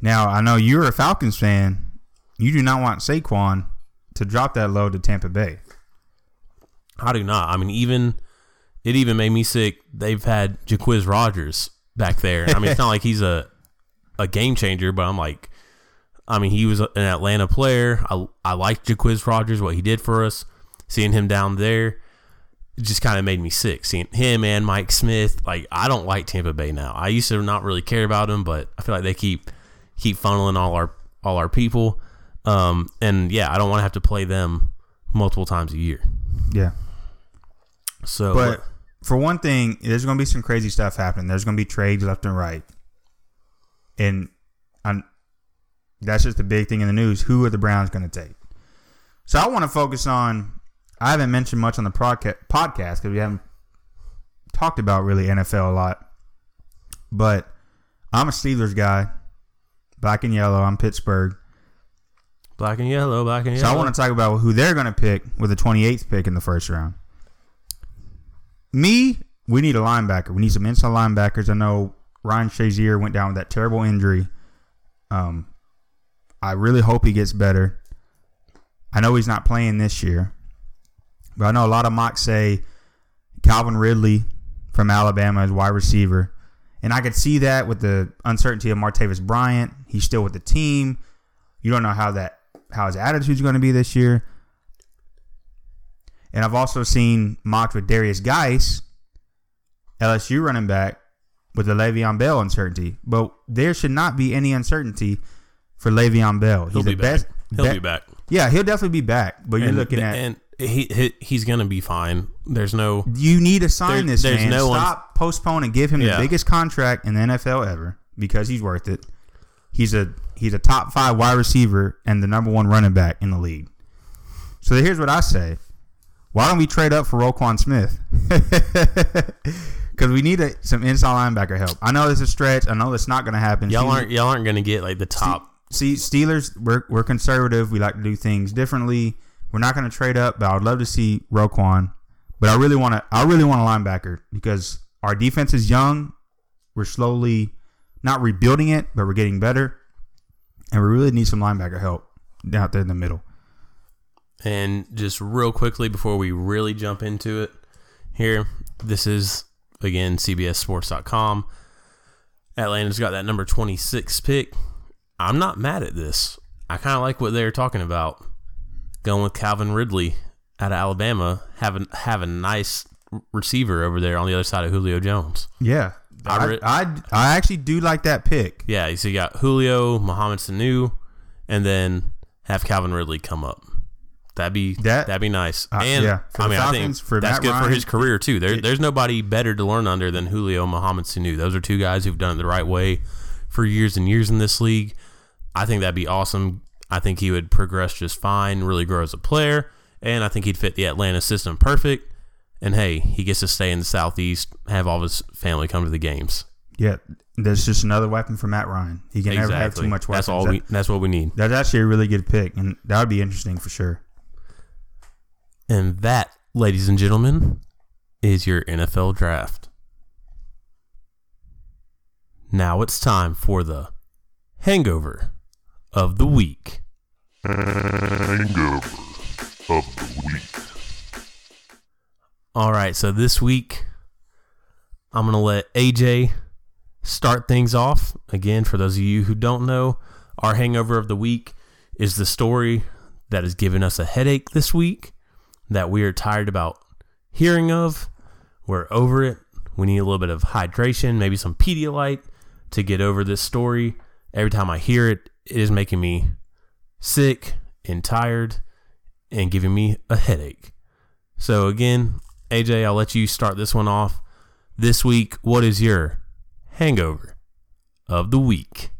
Now I know you're a Falcons fan. You do not want Saquon to drop that low to Tampa Bay. I do not. I mean, even it even made me sick. They've had Jacquizz Rodgers back there. I mean, it's not [LAUGHS] like he's a a game changer, but I'm like, I mean, he was an Atlanta player. I I liked Jacquizz Rodgers, what he did for us. Seeing him down there, it just kind of made me sick. Seeing him and Mike Smith, like I don't like Tampa Bay now. I used to not really care about them, but I feel like they keep keep funneling all our all our people. Um, and yeah, I don't want to have to play them multiple times a year. Yeah. So, But for one thing, there's going to be some crazy stuff happening. There's going to be trades left and right, and i that's just the big thing in the news. Who are the Browns going to take? So I want to focus on. I haven't mentioned much on the podca- podcast because we haven't talked about really NFL a lot, but I'm a Steelers guy, black and yellow. I'm Pittsburgh. Black and yellow, black and yellow. So. I want to talk about who they're going to pick with the 28th pick in the first round. Me, we need a linebacker. We need some inside linebackers. I know Ryan Shazier went down with that terrible injury. Um, I really hope he gets better. I know he's not playing this year, but I know a lot of mocks say Calvin Ridley from Alabama is wide receiver. And I could see that with the uncertainty of Martavis Bryant. He's still with the team. You don't know how that how his attitude's going to be this year. And I've also seen mocked with Derrius Guice, LSU running back, with the Le'Veon Bell uncertainty. But there should not be any uncertainty for Le'Veon Bell. He's He'll the be best. back. He'll be- be back. Yeah, he'll definitely be back. But you're and, looking at and he, he he's gonna be fine. There's no you need to sign There- this there's man. no Stop, postpone, and give him Yeah. the biggest contract in the NFL ever because he's worth it. He's a he's a top five wide receiver and the number one running back in the league. So here's what I say: Why don't we trade up for Roquan Smith? [LAUGHS] Because we need a, some inside linebacker help. I know this is a stretch. I know it's not going to happen. y'all aren't y'all aren't gonna get like the top. See, Steelers, we're, we're conservative. We like to do things differently. We're not going to trade up, but I would love to see Roquan. But I really want to. I really want a linebacker because our defense is young. We're slowly not rebuilding it, but we're getting better, and we really need some linebacker help out there in the middle. And just real quickly before we really jump into it, here this is again CBSSports.com. Atlanta's got that number 26 pick. I'm not mad at this. I kind of like what they're talking about. going with Calvin Ridley out of Alabama. Have a, have a nice receiver over there on the other side of Julio Jones. Yeah. I I, I, I actually do like that pick. Yeah, so you got Julio, Mohamed Sanu, and then have Calvin Ridley come up. That'd be That- that'd be nice. Uh, and yeah, I mean, I think that's Matt good for his career too. There, there's nobody better to learn under than Julio, Mohamed Sanu. Those are two guys who've done it the right way for years and years in this league. I think that'd be awesome. I think he would progress just fine, really grow as a player, and I think he'd fit the Atlanta system perfect. And hey, he gets to stay in the southeast, have all of his family come to the games. Yeah. That's just another weapon for Matt Ryan. He can never have too much weapons. That's all. That- we, that's what we need. that's actually a really good pick, and that would be interesting for sure. And that, ladies and gentlemen, is your NFL draft. Now it's time for the hangover of the week. Hangover of the week. All right, so this week I'm going to let AJ start things off. Again, for those of you who don't know, our hangover of the week is the story that has given us a headache this week that we are tired about hearing of. We're over it. We need a little bit of hydration, maybe some Pedialyte to get over this story. Every time I hear it, it is making me sick and tired and giving me a headache. So again, AJ, I'll let you start this one off. This week, what is your hangover of the week?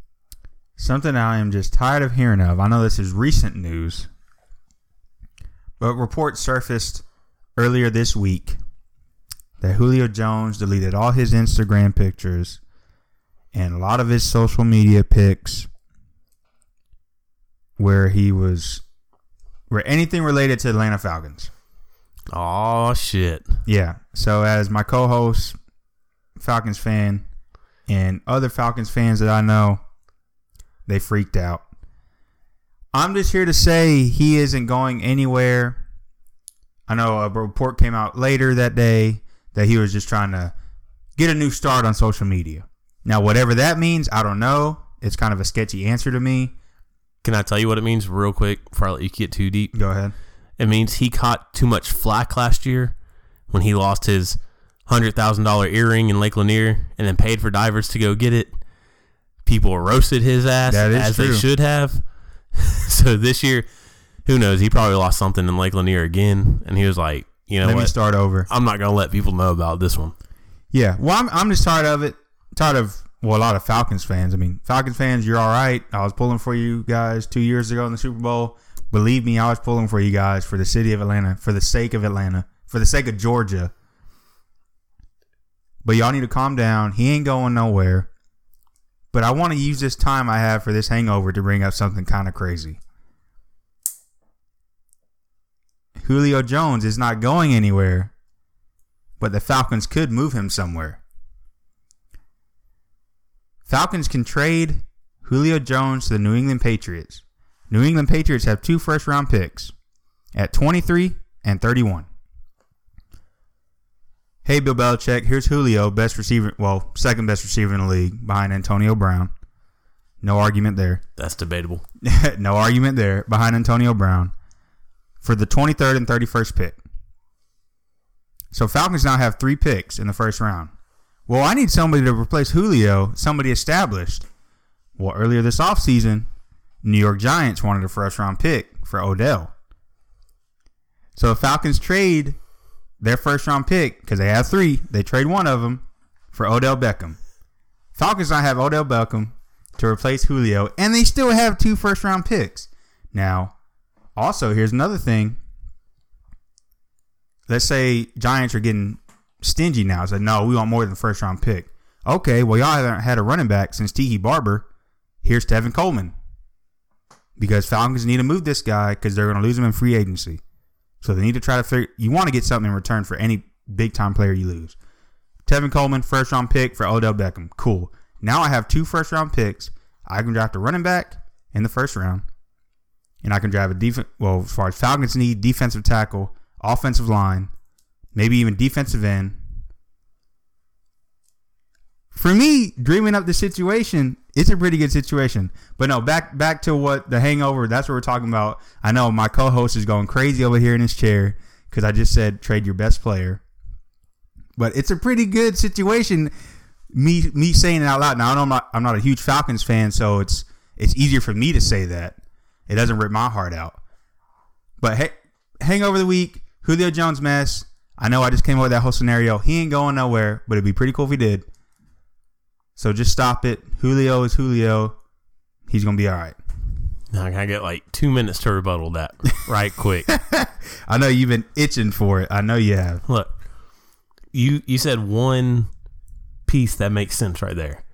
Something I am just tired of hearing of. I know this is recent news, but reports surfaced earlier this week that Julio Jones deleted all his Instagram pictures and a lot of his social media pics where he was where anything related to Atlanta Falcons. Oh shit. Yeah. So as my co-host, Falcons fan, and other Falcons fans that I know, they freaked out. I'm just here to say he isn't going anywhere. I know a report came out later that day that he was just trying to get a new start on social media. Now, whatever that means, I don't know. It's kind of a sketchy answer to me. Can I tell you what it means real quick before I let you get too deep? Go ahead. It means he caught too much flack last year when he lost his hundred thousand dollar earring in Lake Lanier and then paid for divers to go get it. People roasted his ass as they should have. [LAUGHS] so this year, who knows? He probably lost something in Lake Lanier again, and he was like, you know Let me start over. I'm not gonna let people know about this one. Yeah, well, I'm, I'm just tired of it. Tired of well, a lot of Falcons fans. I mean, Falcons fans, you're all right. I was pulling for you guys two years ago in the Super Bowl. Believe me, I was pulling for you guys for the city of Atlanta, for the sake of Atlanta, for the sake of Georgia. But y'all need to calm down. He ain't going nowhere. But I want to use this time I have for this hangover to bring up something kind of crazy. Julio Jones is not going anywhere, but the Falcons could move him somewhere. Falcons can trade Julio Jones to the New England Patriots. New England Patriots have two first round picks at 23 and 31. Hey, Bill Belichick, here's Julio, best receiver, well, second best receiver in the league behind Antonio Brown. No argument there. [LAUGHS] That's debatable. no argument there. Behind Antonio Brown for the 23rd and 31st pick. So Falcons now have three picks in the first round. Well, I need somebody to replace Julio, somebody established. Well, earlier this offseason, New York Giants wanted a first round pick for Odell. So the Falcons trade their first round pick because they have three. They trade one of them for Odell Beckham. Falcons now have Odell Beckham to replace Julio, and they still have two first round picks. Now, also, here's another thing. Let's say Giants are getting stingy now. It's like, no, we want more than first round pick. Okay, well, y'all haven't had a running back since Tiki Barber. Here's Tevin Coleman. Because Falcons need to move this guy because they're going to lose him in free agency. So they need to try to figure. You want to get something in return for any big time player you lose. Tevin Coleman, first round pick for Odell Beckham. Cool. Now I have two first round picks. I can draft a running back in the first round, and I can draft a defense. Well, as far as Falcons need, defensive tackle, offensive line, maybe even defensive end. For me, dreaming up the situation, it's a pretty good situation. But no, back back to what the hangover. That's what we're talking about. I know my co-host is going crazy over here in his chair because I just said trade your best player. But it's a pretty good situation. Me me saying it out loud. Now I know I'm not I'm not a huge Falcons fan, so it's it's easier for me to say that. It doesn't rip my heart out. But hey, hangover the week, Julio Jones mess. I know I just came with that whole scenario. He ain't going nowhere, but it'd be pretty cool if he did. So just stop it. Julio is Julio. He's gonna be all right. Now I get like two minutes to rebuttal that right quick. [LAUGHS] I know you've been itching for it. I know you have. Look, you you said one piece that makes sense right there.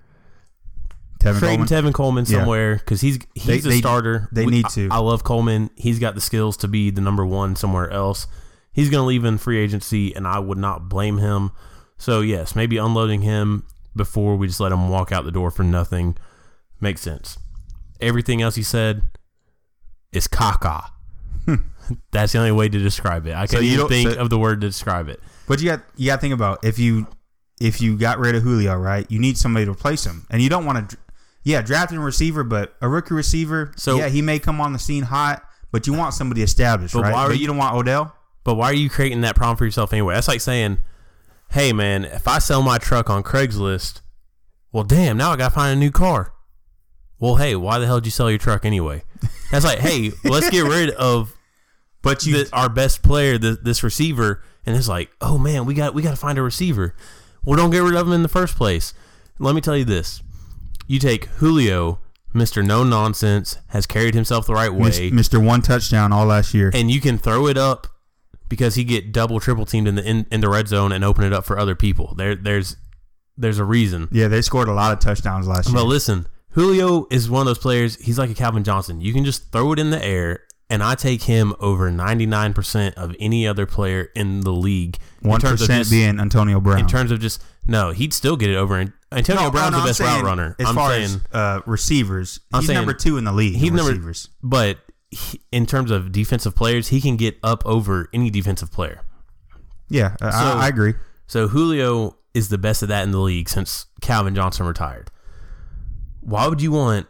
Tevin Trading Coleman. Tevin Coleman somewhere because he's he's They- a they- starter. they We- need I- to. I, love Coleman. He's got the skills to be the number one somewhere else. He's going to leave in free agency, and I would not blame him. So yes, maybe unloading him before we just let him walk out the door for nothing makes sense. Everything else he said is caca. [LAUGHS] That's the only way to describe it. I So can't even think so- of the word to describe it. But you got you got to think about if you if you got rid of Julio, right? You need somebody to replace him, and you don't want to. Yeah, drafting a receiver, but a rookie receiver. So- yeah, he may come on the scene hot, but you want somebody established, But right? why but would you don't want Odell. But why are you creating that problem for yourself anyway? That's like saying, "Hey, man, if I sell my truck on Craigslist, well, damn, now I got to find a new car." Well, hey, why the hell did you sell your truck anyway? That's like, hey, [LAUGHS] let's get rid of But you the, our best player, the, this receiver, and it's like, oh man, we got we got to find a receiver. Well, don't get rid of him in the first place. Let me tell you this: you take Julio, Mister No Nonsense, has carried himself the right way Mr. One touchdown all last year. and you can throw it up because he get double triple teamed in the in, in the red zone and open it up for other people. There there's there's a reason. yeah, they scored a lot of touchdowns last But year. But listen, Julio is one of those players. He's like a Calvin Johnson. You can just throw it in the air, and I take him over ninety nine percent of any other player in the league. in One terms of just- being Antonio Brown. in terms of just no, he'd still get it over. Antonio No, Brown's no, the I'm best saying, route runner. As I'm far saying, as uh, receivers, I'm he's saying number two in the league. he's in number- receivers. but he, in terms of defensive players, he can get up over any defensive player. Yeah, So- I, I agree. So Julio is the best of that in the league since Calvin Johnson retired. Why would you want?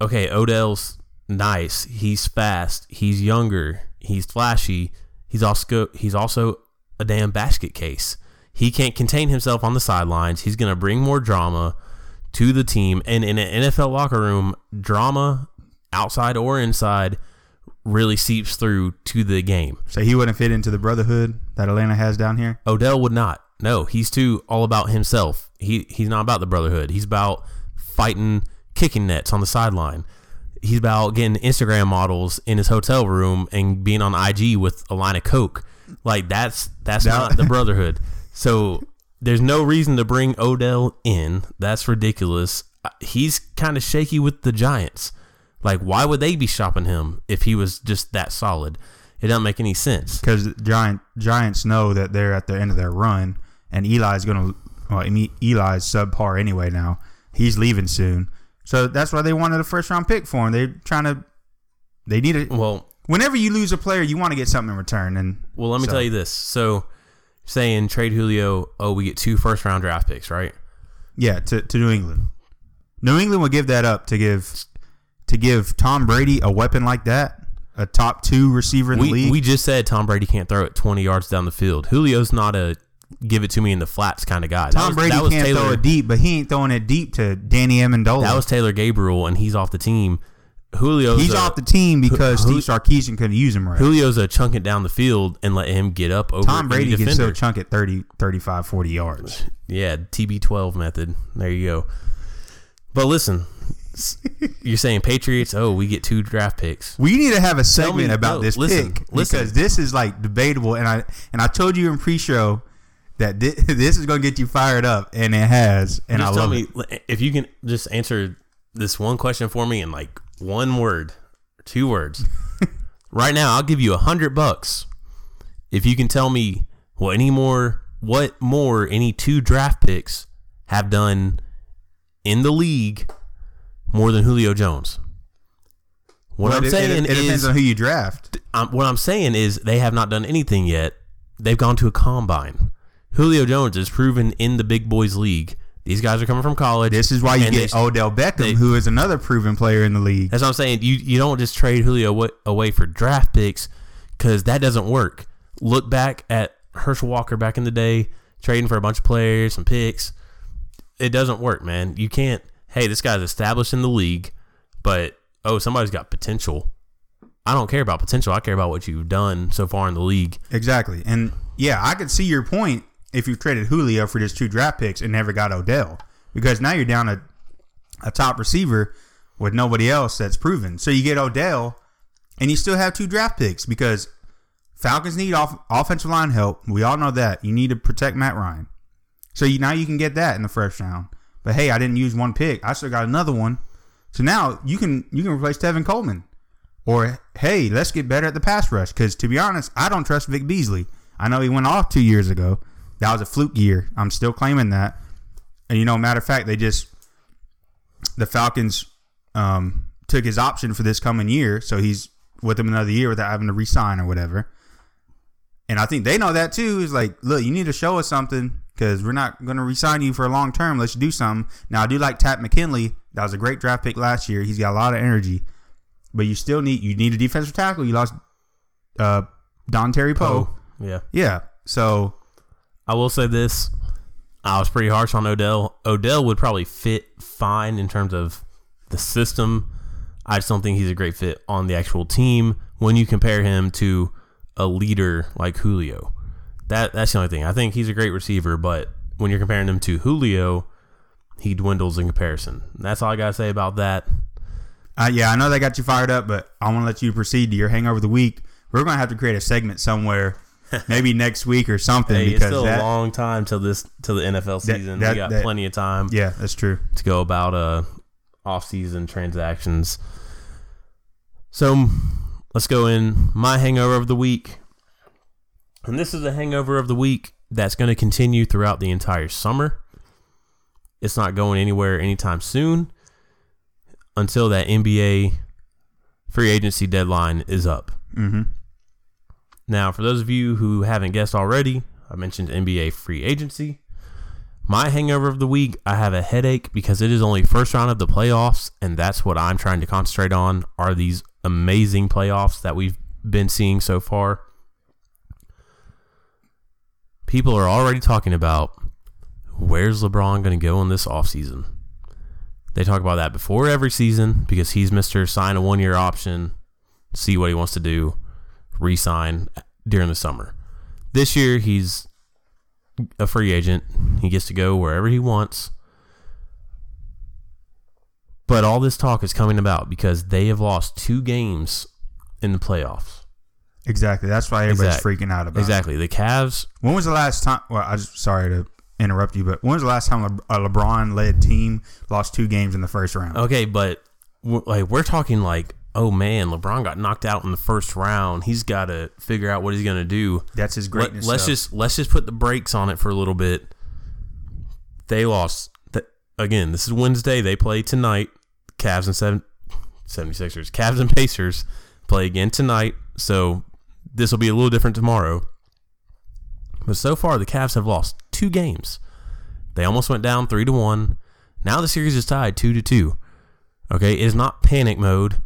Okay, Odell's nice. He's fast. He's younger. He's flashy. He's also he's also a damn basket case. He can't contain himself on the sidelines. He's gonna bring more drama to the team. And in an NFL locker room, drama, outside or inside, really seeps through to the game. So he wouldn't fit into the brotherhood that Atlanta has down here. Odell would not. No, he's too all about himself. He he's not about the brotherhood. He's about fighting kicking nets on the sideline. He's about getting Instagram models in his hotel room and being on IG with a line of coke. Like that's that's That- not [LAUGHS] the brotherhood. So there's no reason to bring Odell in. That's ridiculous. Uh, He's kind of shaky with the Giants. Like why would they be shopping him if he was just that solid? It doesn't make any sense. because giant Giants know that they're at the end of their run, and Eli's gonna. Well, I mean, Eli's subpar anyway. Now he's leaving soon, so that's why they wanted a first round pick for him. They're trying to. They need it. Well, Whenever you lose a player, you want to get something in return, and Well, let me So- tell you this. So, saying trade Julio, oh, we get two first round draft picks, right? yeah, to, to New England. New England would give that up to give to give Tom Brady a weapon like that, a top two receiver in the We league. we just said Tom Brady can't throw it 20 yards down the field. Julio's not a give it to me in the flats kind of guy. That Tom was- Brady can't Taylor, throw it deep, but he ain't throwing it deep to Danny Amendola. That was Taylor Gabriel, and he's off the team. Julio's He's a, off the team because Who- Steve Sarkisian couldn't use him right. Julio's a chunk it down the field and let him get up over Tom Brady can still chunk it 30, 35, 40 yards. Yeah, TB12 method. There you go. But listen, [LAUGHS] you're saying Patriots, oh, we get two draft picks. We need to have a segment me- about no, this listen, pick listen. because this is like debatable, and I and I told you in pre-show that thi- [LAUGHS] this is going to get you fired up, and it has, and just I tell love me it. if you can just answer this one question for me in like one word, two words. [LAUGHS] right now, I'll give you a hundred bucks if you can tell me what any more, what more any two draft picks have done in the league more than Julio Jones. What But I'm it, saying it, it depends is, on who you draft. um, what I'm saying is they have not done anything yet. They've gone to a combine. Julio Jones is proven in the big boys league These guys are coming from college. This is why you get they- Odell Beckham, they- who is another proven player in the league. That's what I'm saying. You you don't just trade Julio away, away for draft picks because that doesn't work. Look back at Herschel Walker back in the day, trading for a bunch of players and picks. It doesn't work, man. You can't. Hey, this guy's established in the league, but oh, somebody's got potential. I don't care about potential. I care about what you've done so far in the league. Exactly. And yeah, I could see your point if you traded Julio for just two draft picks and never got Odell. Because now you're down a, a top receiver with nobody else that's proven. So you get Odell and you still have two draft picks because Falcons need off, offensive line help. We all know that. You need to protect Matt Ryan. So you, now you can get that in the first round. But hey, I didn't use one pick. I still got another one. So now you can you can replace Tevin Coleman. Or hey, let's get better at the pass rush. Because to be honest, I don't trust Vic Beasley. I know he went off two years ago. That was a fluke year. I'm still claiming that. And you know, matter of fact, they just the Falcons um, took his option for this coming year, so he's with them another year without having to resign or whatever. And I think they know that too. Is like, look, you need to show us something because we're not going to resign you for a long term. Let's do something. Now, I do like Tak McKinley. That was a great draft pick last year. He's got a lot of energy, but you still need you need a defensive tackle. You lost uh, Dontari Poe. Oh, yeah. Yeah, so I will say this. I was pretty harsh on Odell. Odell would probably fit fine in terms of the system. I just don't think he's a great fit on the actual team when you compare him to a leader like Julio. That that's the only thing. I think he's a great receiver, but when you're comparing him to Julio, he dwindles in comparison. That's all I gotta say about that. Uh, yeah, I know that got you fired up, but I want to let you proceed to your hangover of the week. We're going to have to create a segment somewhere, [LAUGHS] maybe next week or something, Hey, it's still that, a long time till this till the NFL That- season. that- we got that- plenty of time. yeah, that's true. to go about uh off-season transactions. So let's go in my hangover of the week. And this is a hangover of the week that's going to continue throughout the entire summer. It's not going anywhere anytime soon until that NBA free agency deadline is up. hmm Now, for those of you who haven't guessed already, I mentioned NBA free agency. My hangover of the week, I have a headache because it is only first round of the playoffs, and that's what I'm trying to concentrate on are these amazing playoffs that we've been seeing so far. People are already talking about where's LeBron going to go in this offseason. They talk about that before every season because he's Mr. Sign a one year option, see what he wants to do re-sign during the summer. This year he's a free agent. He gets to go wherever he wants. But all this talk is coming about because they have lost two games in the playoffs. Exactly. That's why everybody's Exact- freaking out about. it. Exactly. The Cavs When was the last time? Well, I just sorry to interrupt you, but when was the last time a LeBron-led team lost two games in the first round? Okay, but like we're talking like, oh man, LeBron got knocked out in the first round. He's got to figure out what he's going to do. That's his greatness. Let, us just let's just put the brakes on it for a little bit. They lost. Th- again, this is Wednesday. They play tonight. Cavs and seven, 76ers. Cavs and Pacers play again tonight. So this will be a little different tomorrow. But so far, the Cavs have lost two games. They almost went down three to one. Now the series is tied two to two. Okay, it is not panic mode.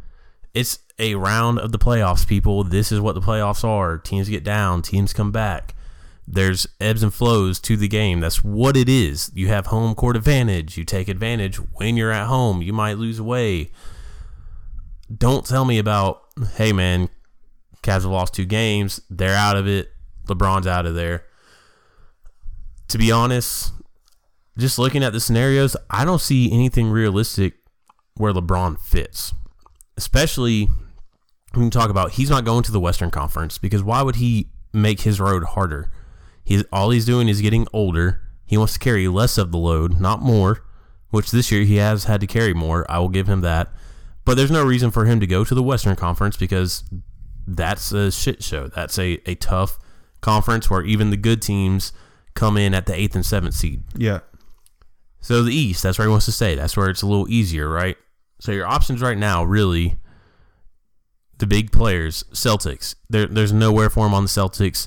It's a round of the playoffs, people. This is what the playoffs are. Teams get down, teams come back. There's ebbs and flows to the game. That's what it is. You have home court advantage. You take advantage when you're at home. You might lose away. Don't tell me about, hey man, Cavs have lost two games. They're out of it. LeBron's out of there. To be honest, just looking at the scenarios, I don't see anything realistic where LeBron fits. Especially we can talk about he's not going to the Western Conference because why would he make his road harder? He's all he's doing is getting older. He wants to carry less of the load, not more, which this year he has had to carry more. I will give him that. But there's no reason for him to go to the Western Conference because that's a shit show. That's a, a tough conference where even the good teams come in at the eighth and seventh seed. yeah. So the East, that's where he wants to stay. That's where it's a little easier, right? So your options right now, really, the big players, Celtics. There, there's nowhere for him on the Celtics.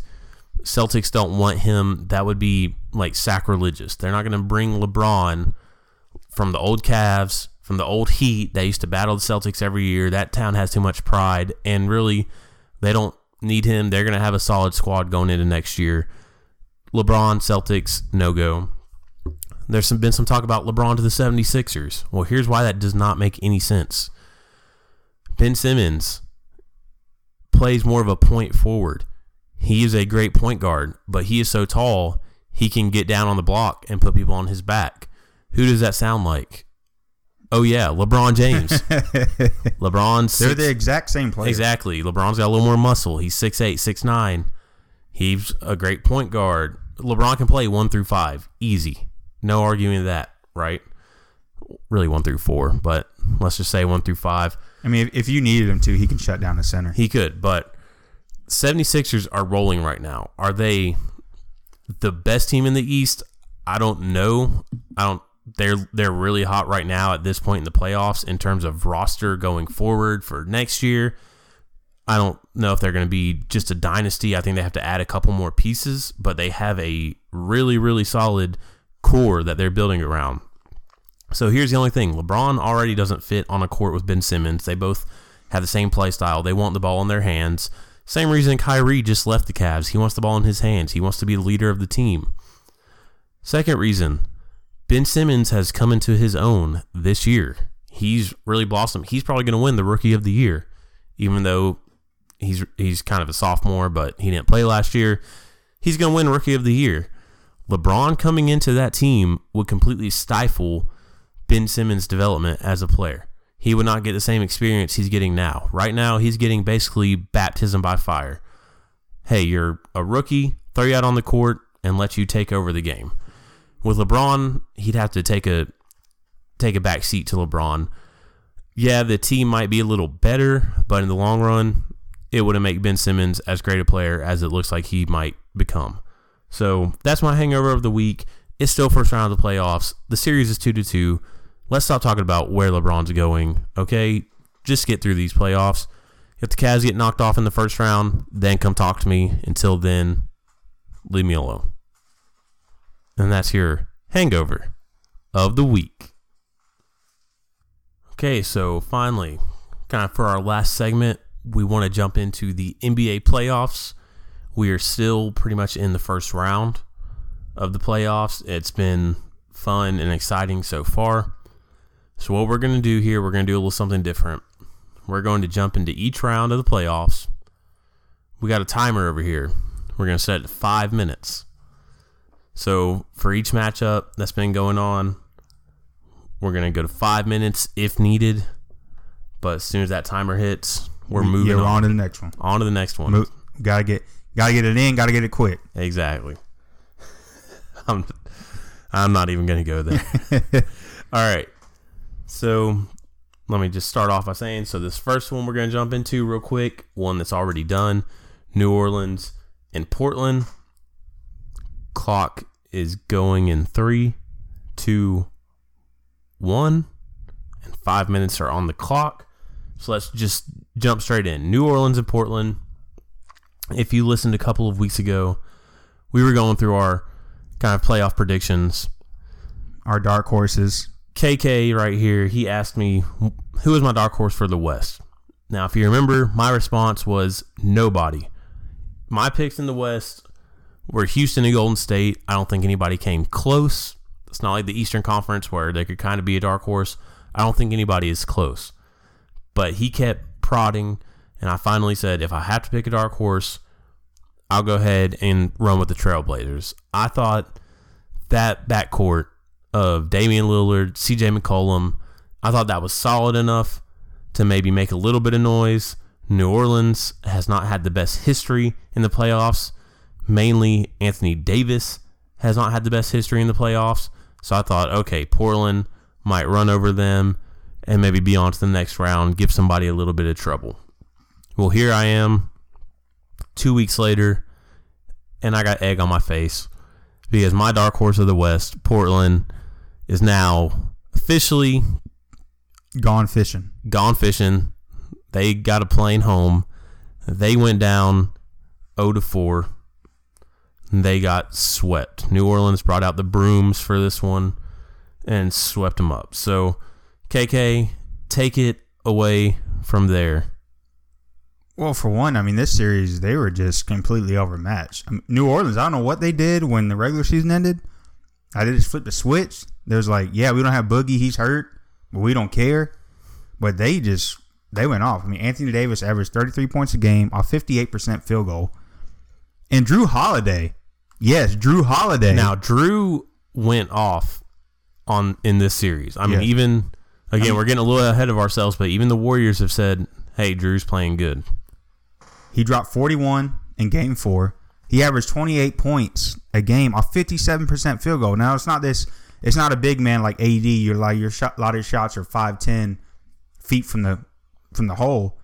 Celtics don't want him. That would be like sacrilegious. They're not going to bring LeBron from the old Cavs, from the old Heat. They used to battle the Celtics every year. That town has too much pride, and really, they don't need him. They're going to have a solid squad going into next year. LeBron, Celtics, no go. There's some, been some talk about LeBron to the 76ers. Well, here's why that does not make any sense. Ben Simmons plays more of a point forward. He is a great point guard, but he is so tall, he can get down on the block and put people on his back. Who does that sound like? Oh yeah, LeBron James. [LAUGHS] LeBron's They're six- the exact same player. Exactly. LeBron's got a little more muscle. He's 6'8", 6'9". He's a great point guard. LeBron can play one through five. Easy. No arguing that, right? Really one through four, but let's just say one through five. I mean, if, if you needed him to, he can shut down the center. He could, but 76ers are rolling right now. Are they the best team in the East? I don't know. I don't they're they're really hot right now at this point in the playoffs in terms of roster going forward for next year. I don't know if they're going to be just a dynasty. I think they have to add a couple more pieces, but they have a really really solid core that they're building around. So here's the only thing: LeBron already doesn't fit on a court with Ben Simmons. They both have the same play style. They want the ball in their hands. Same reason Kyrie just left the Cavs. He wants the ball in his hands. He wants to be the leader of the team. Second reason, Ben Simmons has come into his own this year. He's really blossomed. He's probably going to win the Rookie of the Year, even though he's he's kind of a sophomore, but he didn't play last year. He's going to win Rookie of the Year. LeBron coming into that team would completely stifle Ben Simmons' development as a player. He would not get the same experience he's getting now. Right now, he's getting basically baptism by fire. Hey, you're a rookie, throw you out on the court, and let you take over the game. With LeBron, he'd have to take a take a back seat to LeBron. Yeah, the team might be a little better, but in the long run, it wouldn't make Ben Simmons as great a player as it looks like he might become. So that's my hangover of the week. It's still first round of the playoffs. The series is two to two. Let's stop talking about where LeBron's going. Okay, just get through these playoffs. If the Cavs get knocked off in the first round, then come talk to me. Until then, leave me alone. And that's your hangover of the week. Okay, so finally, kind of for our last segment, we want to jump into the NBA playoffs. We are still pretty much in the first round of the playoffs. It's been fun and exciting so far. So, what we're going to do here, we're going to do a little something different. We're going to jump into each round of the playoffs. We got a timer over here. We're going to set it to five minutes. So, for each matchup that's been going on, we're going to go to five minutes if needed. But as soon as that timer hits, we're moving yeah, we're on. on to the next one. on to the next one. Gotta get gotta get it in. Gotta get it quick. Exactly. [LAUGHS] I'm I'm not even going to go there. [LAUGHS] All right. So let me just start off by saying so this first one we're going to jump into real quick, one that's already done, New Orleans and Portland. Clock is going in three, two, one, and five minutes are on the clock. So let's just jump straight in. New Orleans and Portland. If you listened a couple of weeks ago, we were going through our kind of playoff predictions. Our dark horses. KK right here, he asked me who is my dark horse for the West. Now, if you remember, my response was nobody. My picks in the West were Houston and Golden State. I don't think anybody came close. It's not like the Eastern Conference where they could kind of be a dark horse. I don't think anybody is close. But he kept prodding, and I finally said, if I have to pick a dark horse, I'll go ahead and run with the Trailblazers. I thought that backcourt of Damian Lillard, CJ McCollum, I thought that was solid enough to maybe make a little bit of noise. New Orleans has not had the best history in the playoffs. Mainly, Anthony Davis has not had the best history in the playoffs. So I thought, okay, Portland might run over them and maybe be on to the next round, give somebody a little bit of trouble. Well, here I am, two weeks later, and I got egg on my face because my dark horse of the West, Portland, is now officially Gone fishing. gone fishing. They got a plane home. They went down 0 to 4. They got swept. New Orleans brought out the brooms for this one and swept them up. So, KK, take it away from there. Well, for one, I mean, this series they were just completely overmatched. I mean, New Orleans, I don't know what they did when the regular season ended. I did just flip the switch. There's like, yeah, we don't have Boogie, he's hurt, but we don't care. But they just they went off. I mean, Anthony Davis averaged 33 points a game off 58% field goal, and Jrue Holiday, yes, Jrue Holiday. Now, Jrue went off on in this series. I mean, Yeah. even again, mean- we're getting a little ahead of ourselves, but even the Warriors have said, "Hey, Jrue's playing good." He dropped 41 in game four. He averaged 28 points a game off 57% field goal. Now, it's not this, it's not a big man like AD. You're like, your shot, a lot of your shots are 5'10 feet from the, from the hole.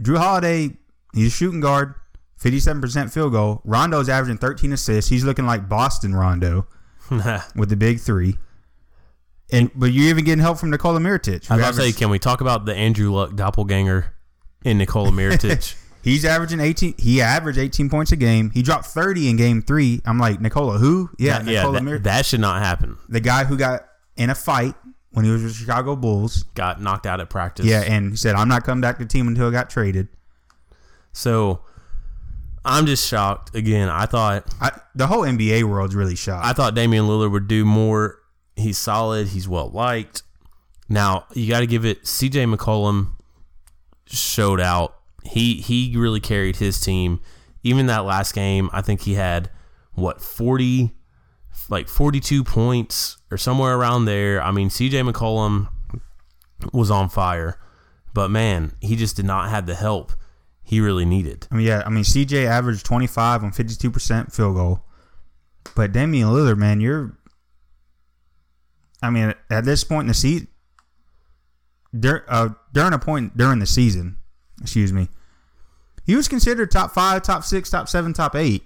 Jrue Holiday, he's a shooting guard, 57% field goal. Rondo's averaging 13 assists. He's looking like Boston Rondo with the big three. And, but you're even getting help from Nikola Mirotic. I was to say, can we talk about the Andrew Luck doppelganger in Nikola Mirotic? [LAUGHS] He's averaging 18. He averaged 18 points a game. He dropped 30 in game three. I'm like, Nikola, who? Yeah, That- yeah, Nikola that, that should not happen. the guy who got in a fight when he was with the Chicago Bulls. Got knocked out at practice. Yeah, and he said, I'm not coming back to the team until I got traded. So I'm just shocked. Again, I thought I, the whole NBA world's really shocked. I thought Damian Lillard would do more. He's solid. He's well liked. Now you got to give it. C.J. McCollum showed out. He he really carried his team. Even that last game, I think he had what forty, like forty two points or somewhere around there. I mean, C.J. McCollum was on fire, but man, he just did not have the help he really needed. I mean, yeah, I mean, CJ averaged 25 on 52% field goal. But Damian Lillard, man, you're. I mean, at this point in the season, dur- uh, during a point during the season, excuse me, he was considered top five, top six, top seven, top eight,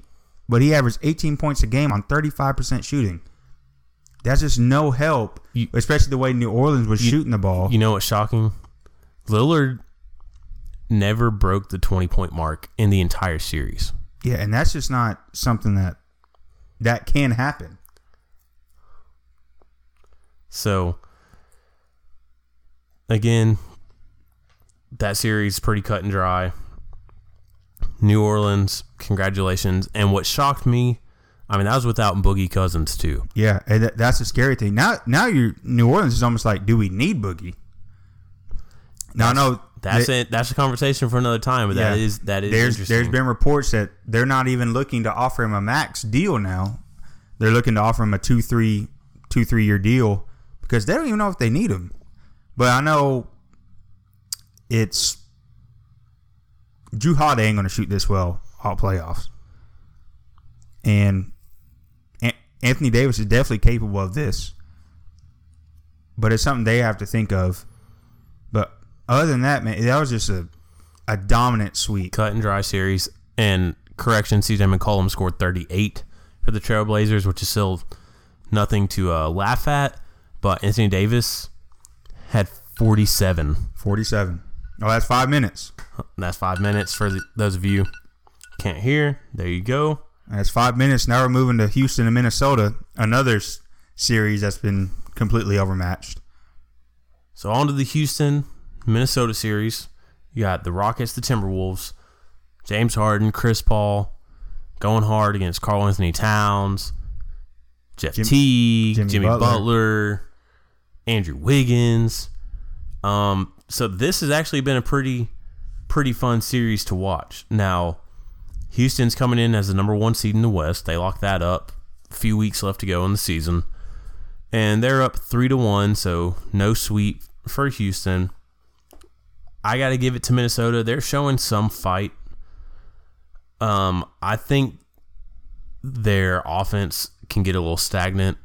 but he averaged 18 points a game on 35% shooting. That's just no help, You- especially the way New Orleans was shooting the ball. You know what's shocking? Lillard never broke the 20 point mark in the entire series. Yeah, and that's just not something that that can happen. So, again, that series pretty cut and dry. New Orleans, congratulations. And what shocked me, I mean, that was without Boogie Cousins, too. Yeah, and that, that's the scary thing. Now, now you New Orleans is almost like, do we need Boogie? Now, no, That's they- it. That's a conversation for another time, but that yeah. is that is there's interesting. there's been reports that they're not even looking to offer him a max deal now. They're looking to offer him a two three two three year deal because they don't even know if they need him. But I know it's Jrue Holiday ain't going to shoot this well all playoffs, and An- Anthony Davis is definitely capable of this. But it's something they have to think of. Other than that, man, that was just a a dominant sweep. cut and dry series. And correction, CJ McCollum scored 38 for the Trailblazers, which is still nothing to uh, laugh at. But Anthony Davis had 47. 47. Oh, that's five minutes. That's five minutes for the, those of you can't hear. There you go. That's five minutes. Now we're moving to Houston and Minnesota, another series that's been completely overmatched. So on to the Houston Minnesota series. You got the Rockets, the Timberwolves, James Harden, Chris Paul going hard against Karl-Anthony Towns, Jeff Jim- Teague, Jimmy Jimmy, Butler. Butler. Andrew Wiggins. Um, so this has actually been a pretty pretty fun series to watch. Now, Houston's coming in as the number one seed in the West. They locked that up. A few weeks left to go in the season and they're up three to one, so no sweep for Houston. I got to give it to Minnesota. They're showing some fight. Um, I think their offense can get a little stagnant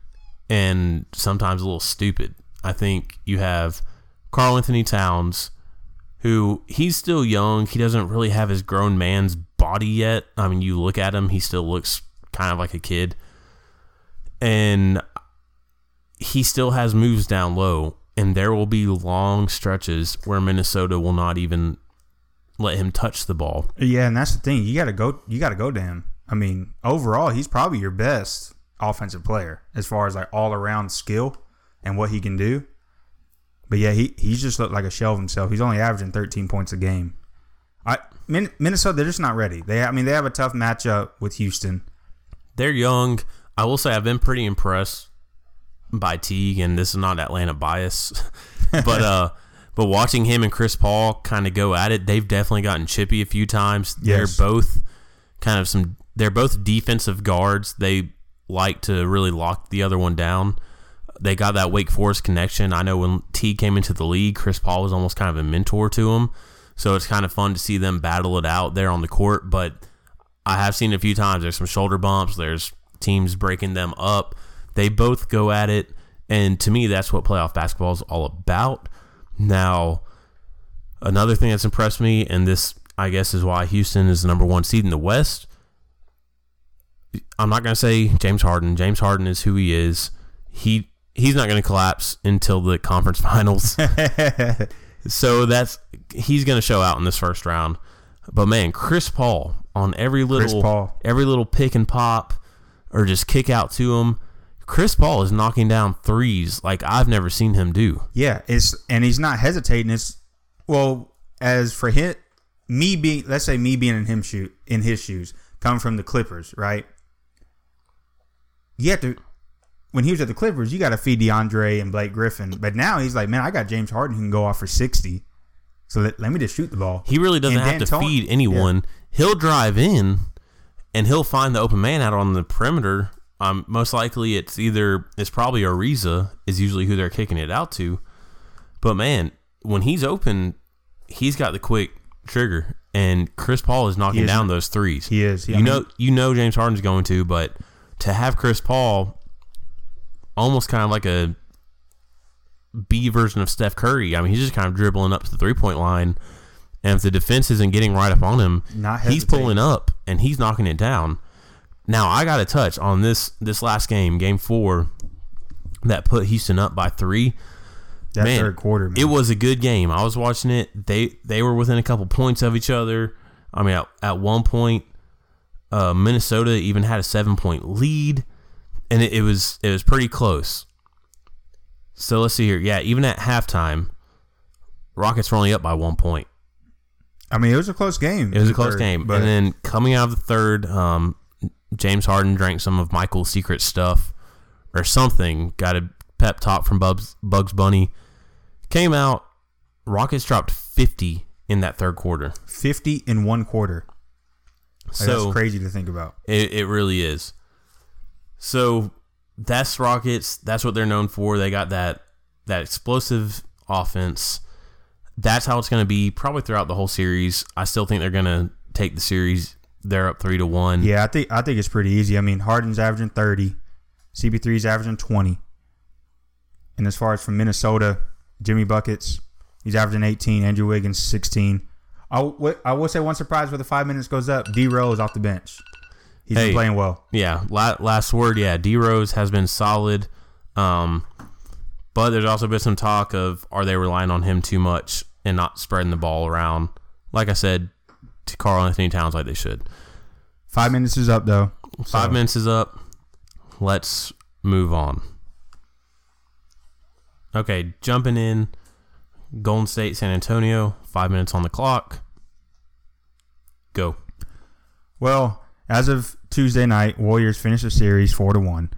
and sometimes a little stupid. I think you have Karl-Anthony Towns, who he's still young. He doesn't really have his grown man's body yet. I mean, you look at him, he still looks kind of like a kid. And he still has moves down low, and there will be long stretches where Minnesota will not even let him touch the ball. Yeah, and that's the thing. You got to go. You got to go to him. I mean, overall, he's probably your best offensive player as far as like all around skill and what he can do. But yeah, he he's just looked like a shell of himself. He's only averaging 13 points a game. I Min, Minnesota, they're just not ready. They, I mean, they have a tough matchup with Houston. They're young. I will say I've been pretty impressed by Teague, and this is not Atlanta bias, [LAUGHS] but uh, but watching him and Chris Paul kind of go at it, they've definitely gotten chippy a few times. Yes. They're both kind of some. They're both defensive guards. They like to really lock the other one down. They got that Wake Forest connection. I know when Teague came into the league, Chris Paul was almost kind of a mentor to him. So it's kind of fun to see them battle it out there on the court. But I have seen a few times. There's some shoulder bumps. There's teams breaking them up. They both go at it, and to me, that's what playoff basketball is all about. Now, another thing that's impressed me, and this I guess is why Houston is the number one seed in the West. I'm not going to say James Harden. James Harden is who he is. He he's not going to collapse until the conference [LAUGHS] finals. [LAUGHS] So that's he's going to show out in this first round. But man, Chris Paul on every little every little pick and pop or just kick out to him. Chris Paul is knocking down threes like I've never seen him do. Yeah, it's and he's not hesitating. It's well as for him, me being let's say me being in him shoot in his shoes, coming from the Clippers, right? You have to when he was at the Clippers, you got to feed DeAndre and Blake Griffin. But now he's like, man, I got James Harden who can go off for sixty. So let, let me just shoot the ball. He really doesn't And have to feed anyone. He'll drive in and he'll find the open man out on the perimeter. Um, most likely it's either it's probably Ariza is usually who they're kicking it out to. But man, when he's open, he's got the quick trigger, and Chris Paul is knocking is- down those threes. He is. You I mean- know, you know James Harden's going to, but to have Chris Paul, almost kind of like a B version of Steph Curry. I mean, he's just kind of dribbling up to the three point line, and if the defense isn't getting right up on him, he's pulling up and he's knocking it down. Now I got to touch on this this last game, game four, that put Houston up by three. that man, third quarter. Man. It was a good game. I was watching it. They they were within a couple points of each other. I mean, at, at one point, uh, Minnesota even had a seven point lead, and it, it was it was pretty close. So let's see here. Yeah, even at halftime, Rockets were only up by one point. I mean, it was a close game. It was a close third, game. but and then coming out of the third, um, James Harden drank some of Michael's secret stuff or something. Got a pep talk from Bugs, Bugs Bunny. Came out. Rockets dropped 50 in that third quarter. fifty in one quarter. Like, So that's crazy to think about. It, it really is. So that's Rockets. That's what they're known for. They got that that explosive offense. That's how it's going to be probably throughout the whole series. I still think they're going to take the series. They're up three to one. Yeah, I think I think it's pretty easy. I mean, Harden's averaging thirty, CP3's averaging twenty, and as far as from Minnesota, Jimmy buckets, he's averaging eighteen. Andrew Wiggins sixteen. I w- I will say one surprise where the five minutes goes up. D Rose off the bench. He's Hey. been playing well. Yeah, la- last word. Yeah, D Rose has been solid, um, but there's also been some talk of are they relying on him too much and not spreading the ball around? Like I said, to Karl-Anthony Towns, like they should. Five minutes is up though. Five So, minutes is up. Let's move on. Okay, jumping in. Golden State, San Antonio. Five minutes on the clock. Go. Well, as of Tuesday night, Warriors finished the series four to one.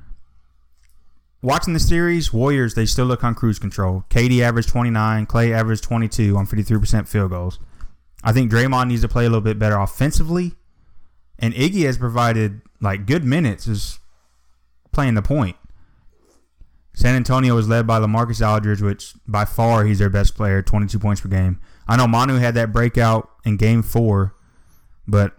Watching the series, Warriors they still look on cruise control. KD averaged 29, Clay averaged 22 on 53% field goals. I think Draymond needs to play a little bit better offensively, and Iggy has provided like good minutes is playing the point. San Antonio was led by LaMarcus Aldridge, which by far he's their best player, 22 points per game. I know Manu had that breakout in Game Four, but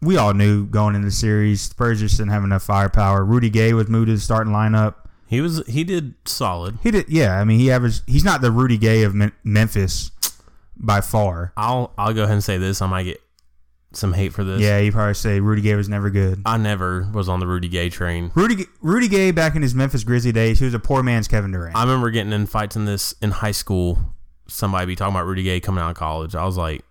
we all knew going into the series, Spurs just didn't have enough firepower. Rudy Gay was moved to the starting lineup. He was he did solid. He did, yeah. I mean, he averaged. He's not the Rudy Gay of Memphis by far. I'll I'll go ahead and say this. I might get some hate for this. Yeah, you probably say Rudy Gay was never good. I never was on the Rudy Gay train. Rudy Rudy Gay back in his Memphis Grizzly days, he was a poor man's Kevin Durant. I remember getting in fights in this in high school. Somebody be talking about Rudy Gay coming out of college. I was like,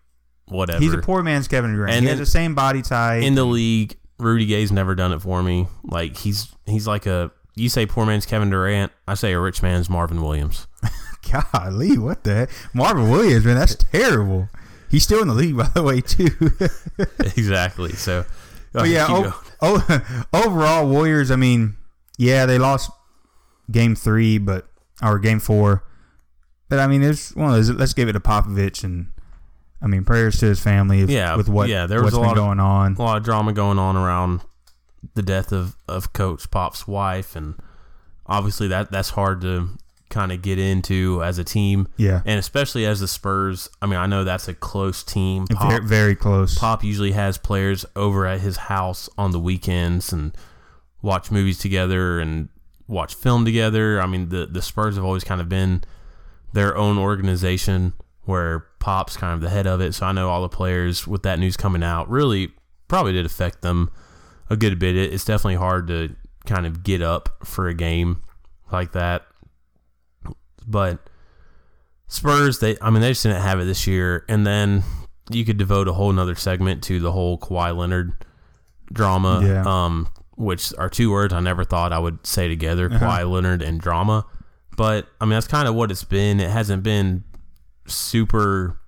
whatever. He's a poor man's Kevin Durant. And he has the same body type. in the league. Rudy Gay's never done it for me. Like he's he's like a you say poor man's Kevin Durant. I say a rich man's Marvin Williams. [LAUGHS] Golly, what the heck? Marvin Williams, man, that's terrible. He's still in the league, [LAUGHS] by the way, too. exactly. So, but yeah, o- o- overall, Warriors. I mean, yeah, they lost game three, but or game four. But I mean, it's one of those. Let's give it to Popovich, and I mean, prayers to his family. if- Yeah, with what yeah, there was a lot of- going on. a lot of drama going on around the death of, of Coach Pop's wife, and obviously that that's hard to kind of get into as a team, Yeah, and especially as the Spurs. I mean, I know that's a close team. Pop, very, very close. Pop usually has players over at his house on the weekends and watch movies together and watch film together. I mean, the the Spurs have always kind of been their own organization where Pop's kind of the head of it. So I know all the players with that news coming out really probably did affect them a good bit. It- It's definitely hard to kind of get up for a game like that. But Spurs, they I mean they just didn't have it this year. And then you could devote a whole nother segment to the whole Kawhi Leonard drama. Yeah. Um, which are two words I never thought I would say together, Uh-huh. Kawhi Leonard and drama. But I mean that's kind of what it's been. It hasn't been super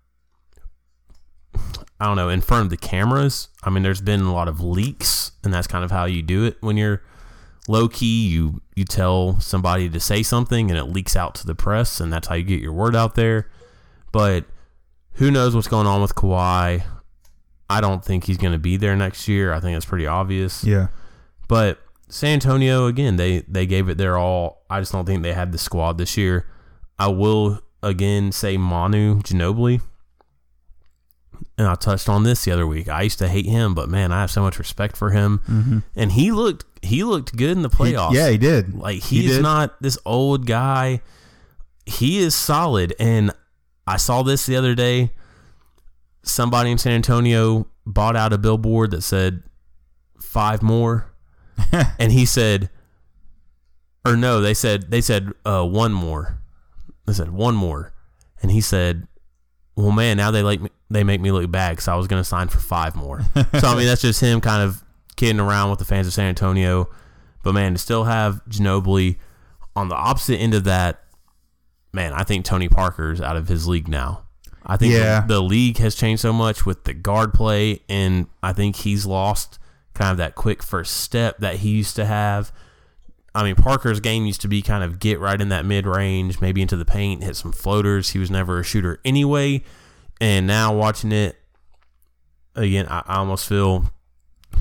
I don't know, in front of the cameras. I mean, there's been a lot of leaks, and that's kind of how you do it when you're low key. You you tell somebody to say something, and it leaks out to the press, and that's how you get your word out there. But who knows what's going on with Kawhi? I don't think he's going to be there next year. I think it's pretty obvious. Yeah, But San Antonio again, they they gave it their all. I just don't think they had the squad this year. I will again say Manu Ginobili. And I touched on this the other week. I used to hate him, but man, I have so much respect for him. And he looked he looked good in the He- playoffs. yeah, he did. Like He he's did. not this old guy. He is solid. And I saw this the other day. Somebody in San Antonio bought out a billboard that said five more. [LAUGHS] and he said or no, they said they said uh, one more. They said one more. And he said, "Well, man, now they like me, they make me look bad because I was going to sign for five more." so I mean, that's just him kind of kidding around with the fans of San Antonio. But man, to still have Ginobili on the opposite end of that, man, I think Tony Parker's out of his league now. I think Yeah. the, the league has changed so much with the guard play, and I think he's lost kind of that quick first step that he used to have. I mean, Parker's game used to be kind of get right in that mid range, maybe into the paint, hit some floaters. He was never a shooter anyway. And now watching it again, I, I almost feel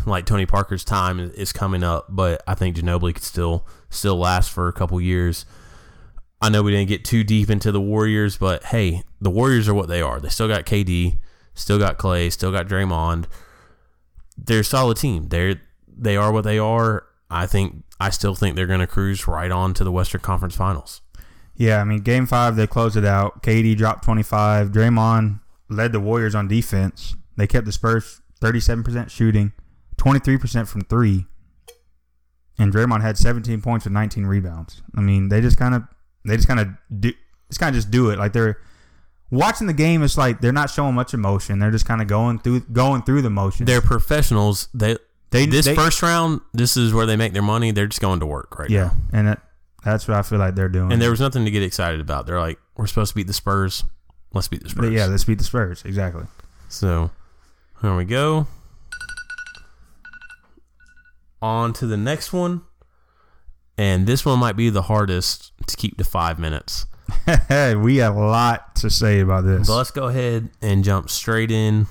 like Tony Parker's time is, coming up, but I think Ginobili could still still last for a couple years. I know we didn't get too deep into the Warriors, but hey, the Warriors are what they are. They still got KD, still got Clay, still got Draymond. They're a solid team. They're they are what they are. I think I still think they're going to cruise right on to the Western Conference Finals. Yeah, I mean, game five, they closed it out. KD dropped 25. Draymond led the Warriors on defense. They kept the Spurs 37% shooting, 23% from three. And Draymond had 17 points with 19 rebounds. I mean, they just kind of, they just kind of do, just kind of just do it. Like they're watching the game. It's like they're not showing much emotion. They're just kind of going through, going through the motions. They're professionals. They They- this they- first round, this is where they make their money. They're just going to work right yeah, now. and that, that's what I feel like they're doing. And there was nothing to get excited about. They're like, we're supposed to beat the Spurs. Let's beat the Spurs. Yeah, let's beat the Spurs. Exactly. So here we go. On to the next one. And this one might be the hardest to keep to five minutes. [LAUGHS] we have a lot to say about this. But let's go ahead and jump straight in.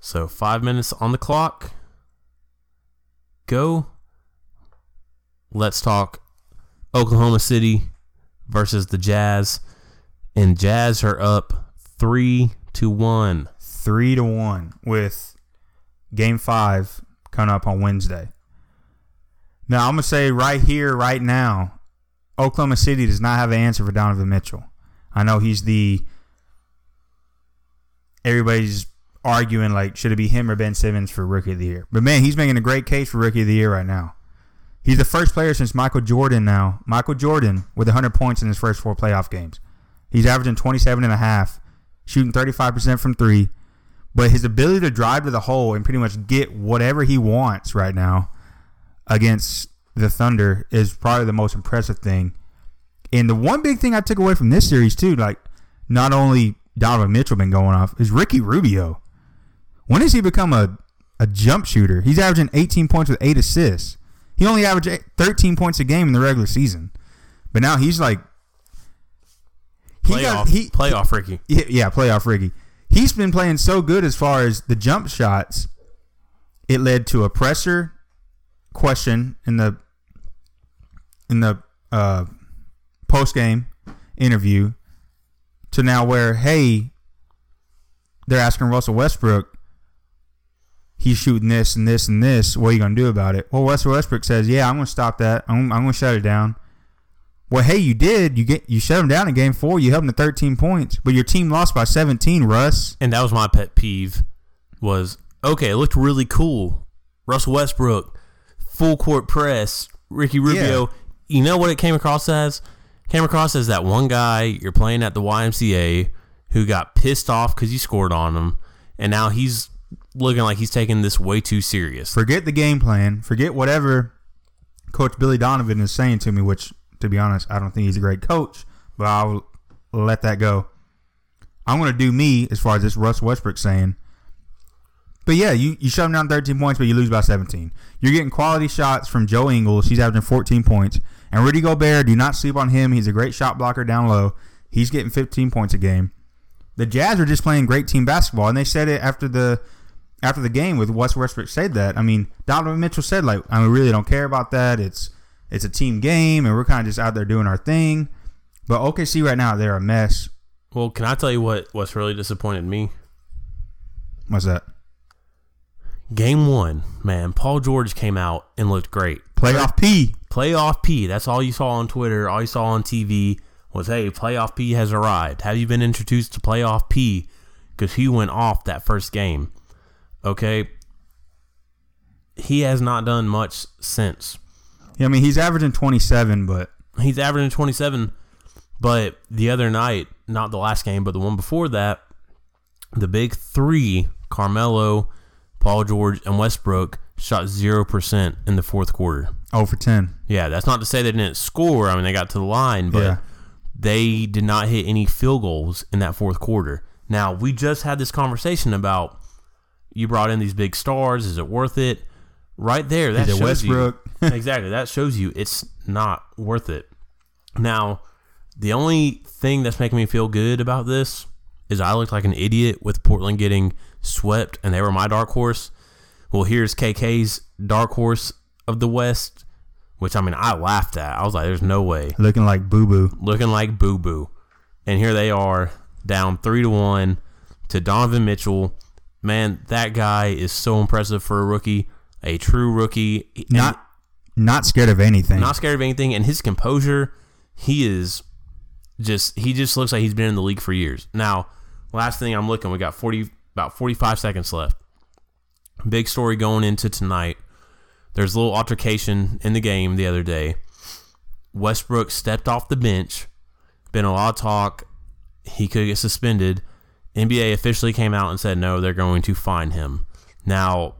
So five minutes on the clock. Go. Let's talk Oklahoma City versus the Jazz. And Jazz are up three to one. three to one with game five coming up on Wednesday. Now I'm gonna say right here, right now, Oklahoma City does not have an answer for Donovan Mitchell. I know he's the everybody's arguing like should it be him or Ben Simmons for Rookie of the Year, but man, he's making a great case for Rookie of the Year right now. He's the first player since Michael Jordan now. Michael Jordan with 100 points in his first four playoff games. He's averaging 27 and a half, shooting 35% from 3, But his ability to drive to the hole and pretty much get whatever he wants right now against the Thunder is probably the most impressive thing. And the one big thing I took away from this series too, like not only Donovan Mitchell been going off, is Ricky Rubio. When has he become a a jump shooter? He's averaging 18 points with eight assists. He only averaged 13 points a game in the regular season, but now he's like he Playoff, got he playoff Ricky. yeah, yeah, playoff Ricky. He's been playing so good as far as the jump shots. It led to a pressure question in the in the uh, post game interview to now where hey they're asking Russell Westbrook he's shooting this and this and this what are you gonna do about it well Russell Westbrook says yeah I'm gonna stop that I'm, I'm gonna shut it down well, hey, you did. You get you shut them down in game four. You held them to 13 points, but your team lost by 17. Russ, And that was my pet peeve. Was okay. It looked really cool. Russell Westbrook, full court press. Ricky Rubio. You know what it came across as? Came across as that one guy you're playing at the YMCA who got pissed off because you scored on him, and now he's looking like he's taking this way too serious. forget the game plan. Forget whatever Coach Billy Donovan is saying to me. Which, to be honest, I don't think he's a great coach, but I'll let that go. I'm going to do me as far as this Russ Westbrook saying. But yeah, you, you shut them down 13 points, but you lose by 17. You're getting quality shots from Joe Ingles. He's averaging 14 points. And Rudy Gobert, do not sleep on him. He's a great shot blocker down low. He's getting 15 points a game. The Jazz are just playing great team basketball, and they said it after the after the game with Wes Westbrook said that. I mean, Donovan Mitchell said like, I really don't care about that. It's it's a team game, and we're kind of just out there doing our thing. But OKC right now, they're a mess. Well, can I tell you what? What's really disappointed me? What's that? Game one, man. Paul George came out and looked great. Playoff P. Playoff P. That's all you saw on Twitter. All you saw on TV was, hey, Playoff P has arrived. Have you been introduced to Playoff P? Because he went off that first game. Okay. He has not done much since. Yeah, I mean, he's averaging 27, but He's averaging 27, but the other night, not the last game, but the one before that, the big three, Carmelo, Paul George, and Westbrook, shot 0% in the fourth quarter. 0 for 10. Yeah, that's not to say they didn't score. I mean, they got to the line, but Yeah. they did not hit any field goals in that fourth quarter. Now, we just had this conversation about you brought in these big stars. Is it worth it? Right there, that shows Westbrook? you [LAUGHS] [LAUGHS] exactly. That shows you it's not worth it. Now, the only thing that's making me feel good about this is I looked like an idiot with Portland getting swept, and they were my dark horse. Well, here's KK's dark horse of the West, which I mean I laughed at. I was like, "There's no way." Looking like boo boo. looking like boo boo. And here they are, down three to one to Donovan Mitchell. Man, that guy is so impressive for a rookie, a true rookie. Not not scared of anything. not scared of anything, and his composure, he is just he just looks like he's been in the league for years. Now, last thing I'm looking, we got forty about forty five seconds left. Big story going into tonight. There's a little altercation in the game the other day. Westbrook stepped off the bench. Been a lot of talk. He could get suspended. NBA officially came out and said no, they're going to fine him. Now,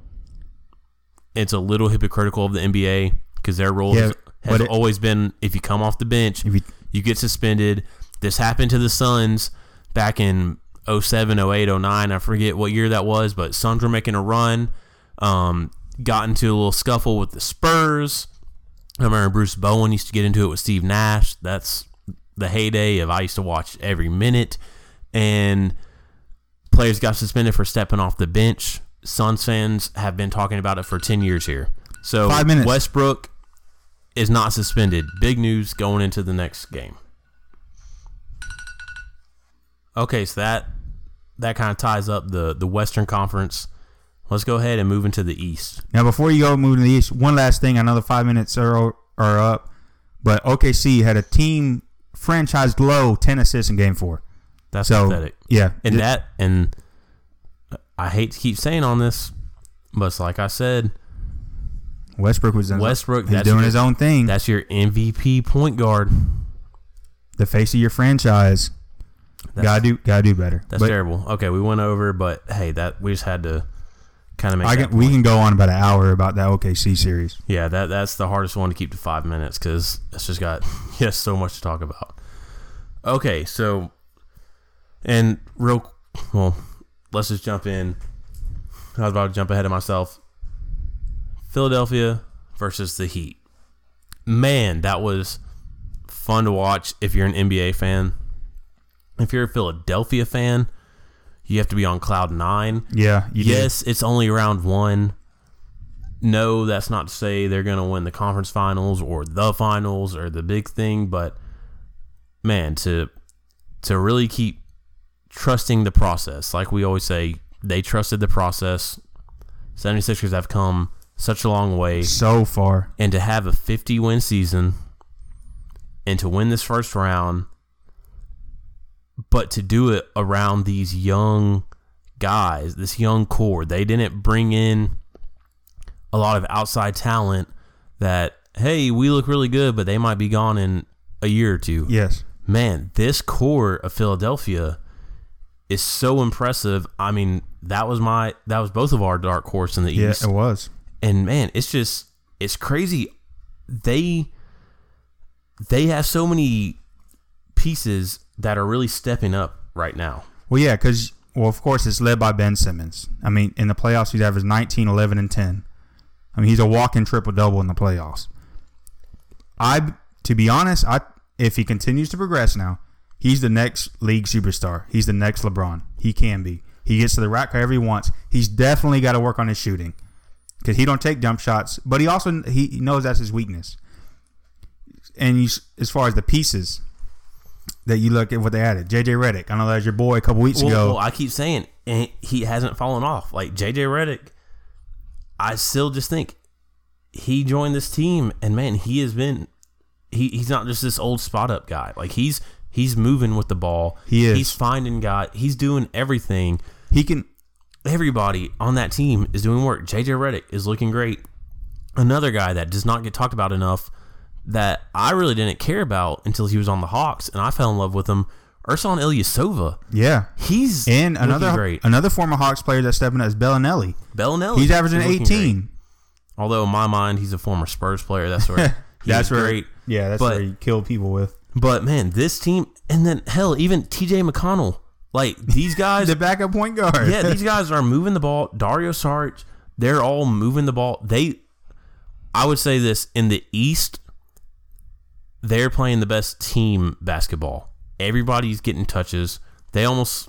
it's a little hypocritical of the NBA because their rule Yeah, has, it- always been if you come off the bench, you- you get suspended. This happened to the Suns back in 07, 08, 09. I forget what year that was, but Suns were making a run. Um, got into a little scuffle with the Spurs. I remember Bruce Bowen used to get into it with Steve Nash. That's the heyday of I used to watch every minute. And players got suspended for stepping off the bench. Suns fans have been talking about it for 10 years here. So Five minutes. Westbrook is not suspended. Big news going into the next game. Okay, so that that kind of ties up the the Western Conference. Let's go ahead and move into the East. Now, before you go moving to the East, one last thing. I know the five minutes are, are up, but OKC had a team franchise low 10 assists in game four. That's So, pathetic. yeah. And that and I hate to keep saying on this, but it's like I said, Westbrook was in, Westbrook, he's doing your- his own thing. that's your MVP point guard. The face of your franchise. gotta do gotta do better. That's But terrible. Okay, we went over, but hey, that we just had to kind of make. I can, we can go on about an hour about that OKC series. Yeah, that that's the hardest one to keep to five minutes because it's just got [LAUGHS] yes so much to talk about. Okay, so and real well, let's just jump in. I was about to jump ahead of myself. Philadelphia versus the Heat. Man, that was fun to watch if you're an NBA fan. If you're a Philadelphia fan, you have to be on cloud nine Yeah, yes, it's only round one. No, that's not to say they're going to win the conference finals or the finals or the big thing, but man, to to really keep trusting the process, like we always say, they trusted the process. 76ers have come such a long way so far. and to have a 50 win season and to win this first round but to do it around these young guys this young core they didn't bring in a lot of outside talent that hey we look really good but they might be gone in a year or two Yes. man this core of philadelphia is so impressive i mean that was my that was both of our dark horse in the Yeah, east Yeah, it was. and man, it's just it's crazy. They they have so many pieces that are really stepping up right now. Well, yeah, because well, of course, it's led by Ben Simmons. I mean, in the playoffs, he's averaged 19, 11, and 10. I mean, he's a walking triple double in the playoffs. I, to be honest, I if he continues to progress now, he's the next league superstar. He's the next LeBron. He can be. He gets to the rack however he wants. He's definitely got to work on his shooting because he don't take jump shots, but he also he knows that's his weakness. And he's, as far as the pieces that you look at what they added, JJ Redick. I know that was your boy a couple weeks Well, ago. well, I keep saying and he hasn't fallen off. Like JJ Redick, I still just think he joined this team, and man, he has been he, he's not just this old spot up guy. Like he's he's moving with the ball. He is. He's finding guy. He's doing everything. he can everybody on that team is doing work. JJ Redick is looking great. Another guy that does not get talked about enough that I really didn't care about until he was on the Hawks, and I fell in love with him. Ersan Ilyasova. yeah. He's And another great. another former Hawks player that's stepping up is Belinelli. Belinelli. He's averaging looking 18. great. Although in my mind, he's a former Spurs player. That's [LAUGHS] where he That's where great. Yeah, that's But- where he killed people with. But man, this team, and then hell, even TJ McConnell. Like these [LAUGHS] guys, The backup point guard. yeah, these guys are moving the ball. Dario Saric, they're all moving the ball. They, I would say this in the East, they're playing the best team basketball. Everybody's getting touches. They almost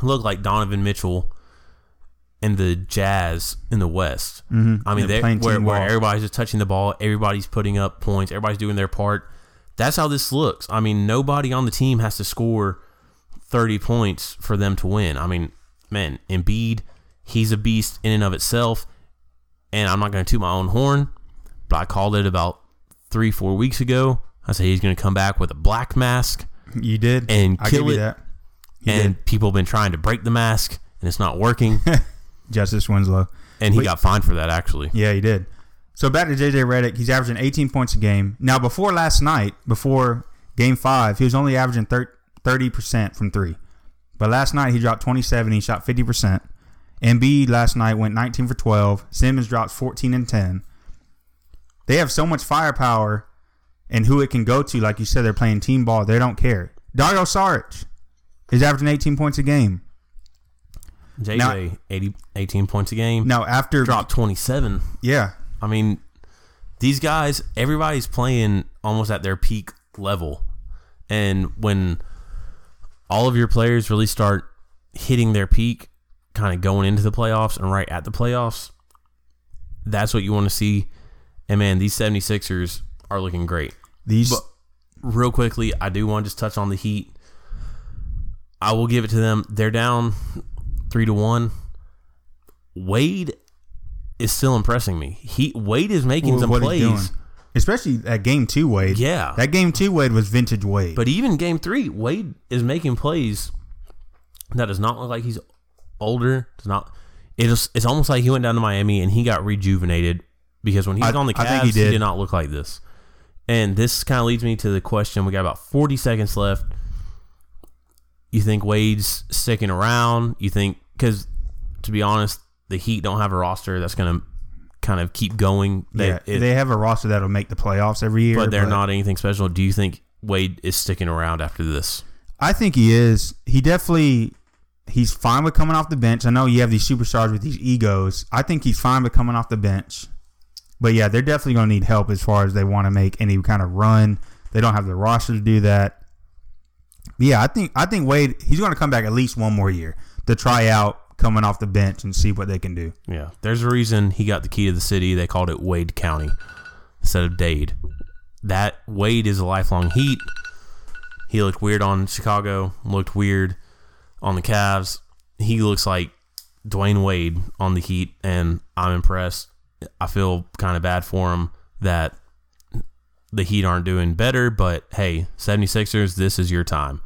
look like Donovan Mitchell and the Jazz in the West. Mm-hmm. I mean, They're where, where everybody's just touching the ball, everybody's putting up points, everybody's doing their part. That's how this looks. I mean, nobody on the team has to score 30 points for them to win. I mean, man, Embiid, he's a beast in and of itself. And I'm not going to toot my own horn, but I called it about three, four weeks ago. I said he's going to come back with a black mask, you did. And kill it. and people have been trying to break the mask, and it's not working. did. [LAUGHS] Justice Winslow. and he Wait. got fined for that, actually. Yeah, he did. So back to JJ Redick, he's averaging 18 points a game. Now, before last night, before Game Five, he was only averaging 30 percent from three. But last night he dropped 27. He shot 50 percent. Embiid last night went 19 for 12. Simmons drops 14 and 10. They have so much firepower and who it can go to. Like you said, they're playing team ball. They don't care. Dario Saric is averaging 18 points a game. JJ, Now- 80, 18 points a game, Now after dropped 27. yeah, I mean, these guys, everybody's playing almost at their peak level. And when all of your players really start hitting their peak, kind of going into the playoffs and right at the playoffs, that's what you want to see. And man, these 76ers are looking great. these But real quickly, I do want to just touch on the Heat. I will give it to them. They're down three to one. Wade is still impressing me. He Wade is making Well, some plays. Especially that game two Wade. Yeah. That game two Wade was vintage Wade. but even game three, Wade is making plays that does not look like he's older. Does not. It is. It's almost like he went down to Miami and he got rejuvenated because when he was I- on the Cavs, he he did. did. not look like this. And this kind of leads me to the question. We got about forty seconds left. you think Wade's sticking around? You think because to be honest, the Heat don't have a roster that's going to kind of keep going. They, yeah, it- they have a roster that'll make the playoffs every year, but they're not anything special. Do you think Wade is sticking around after this? I think he is. He definitely he's fine with coming off the bench. I know you have these superstars with these egos. I think he's fine with coming off the bench. But yeah, they're definitely going to need help as far as they want to make any kind of run. They don't have the roster to do that. But yeah, I think I think Wade he's going to come back at least one more year to try out coming off the bench and see what they can do. Yeah, there's a reason he got the key to the city. They called it Wade County instead of Dade. That Wade is a lifelong Heat. He looked weird on Chicago. Looked weird on the Cavs. He looks like Dwyane Wade on the Heat, and I'm impressed. I feel kind of bad for him that the Heat aren't doing better, but hey, 76ers, this is your time.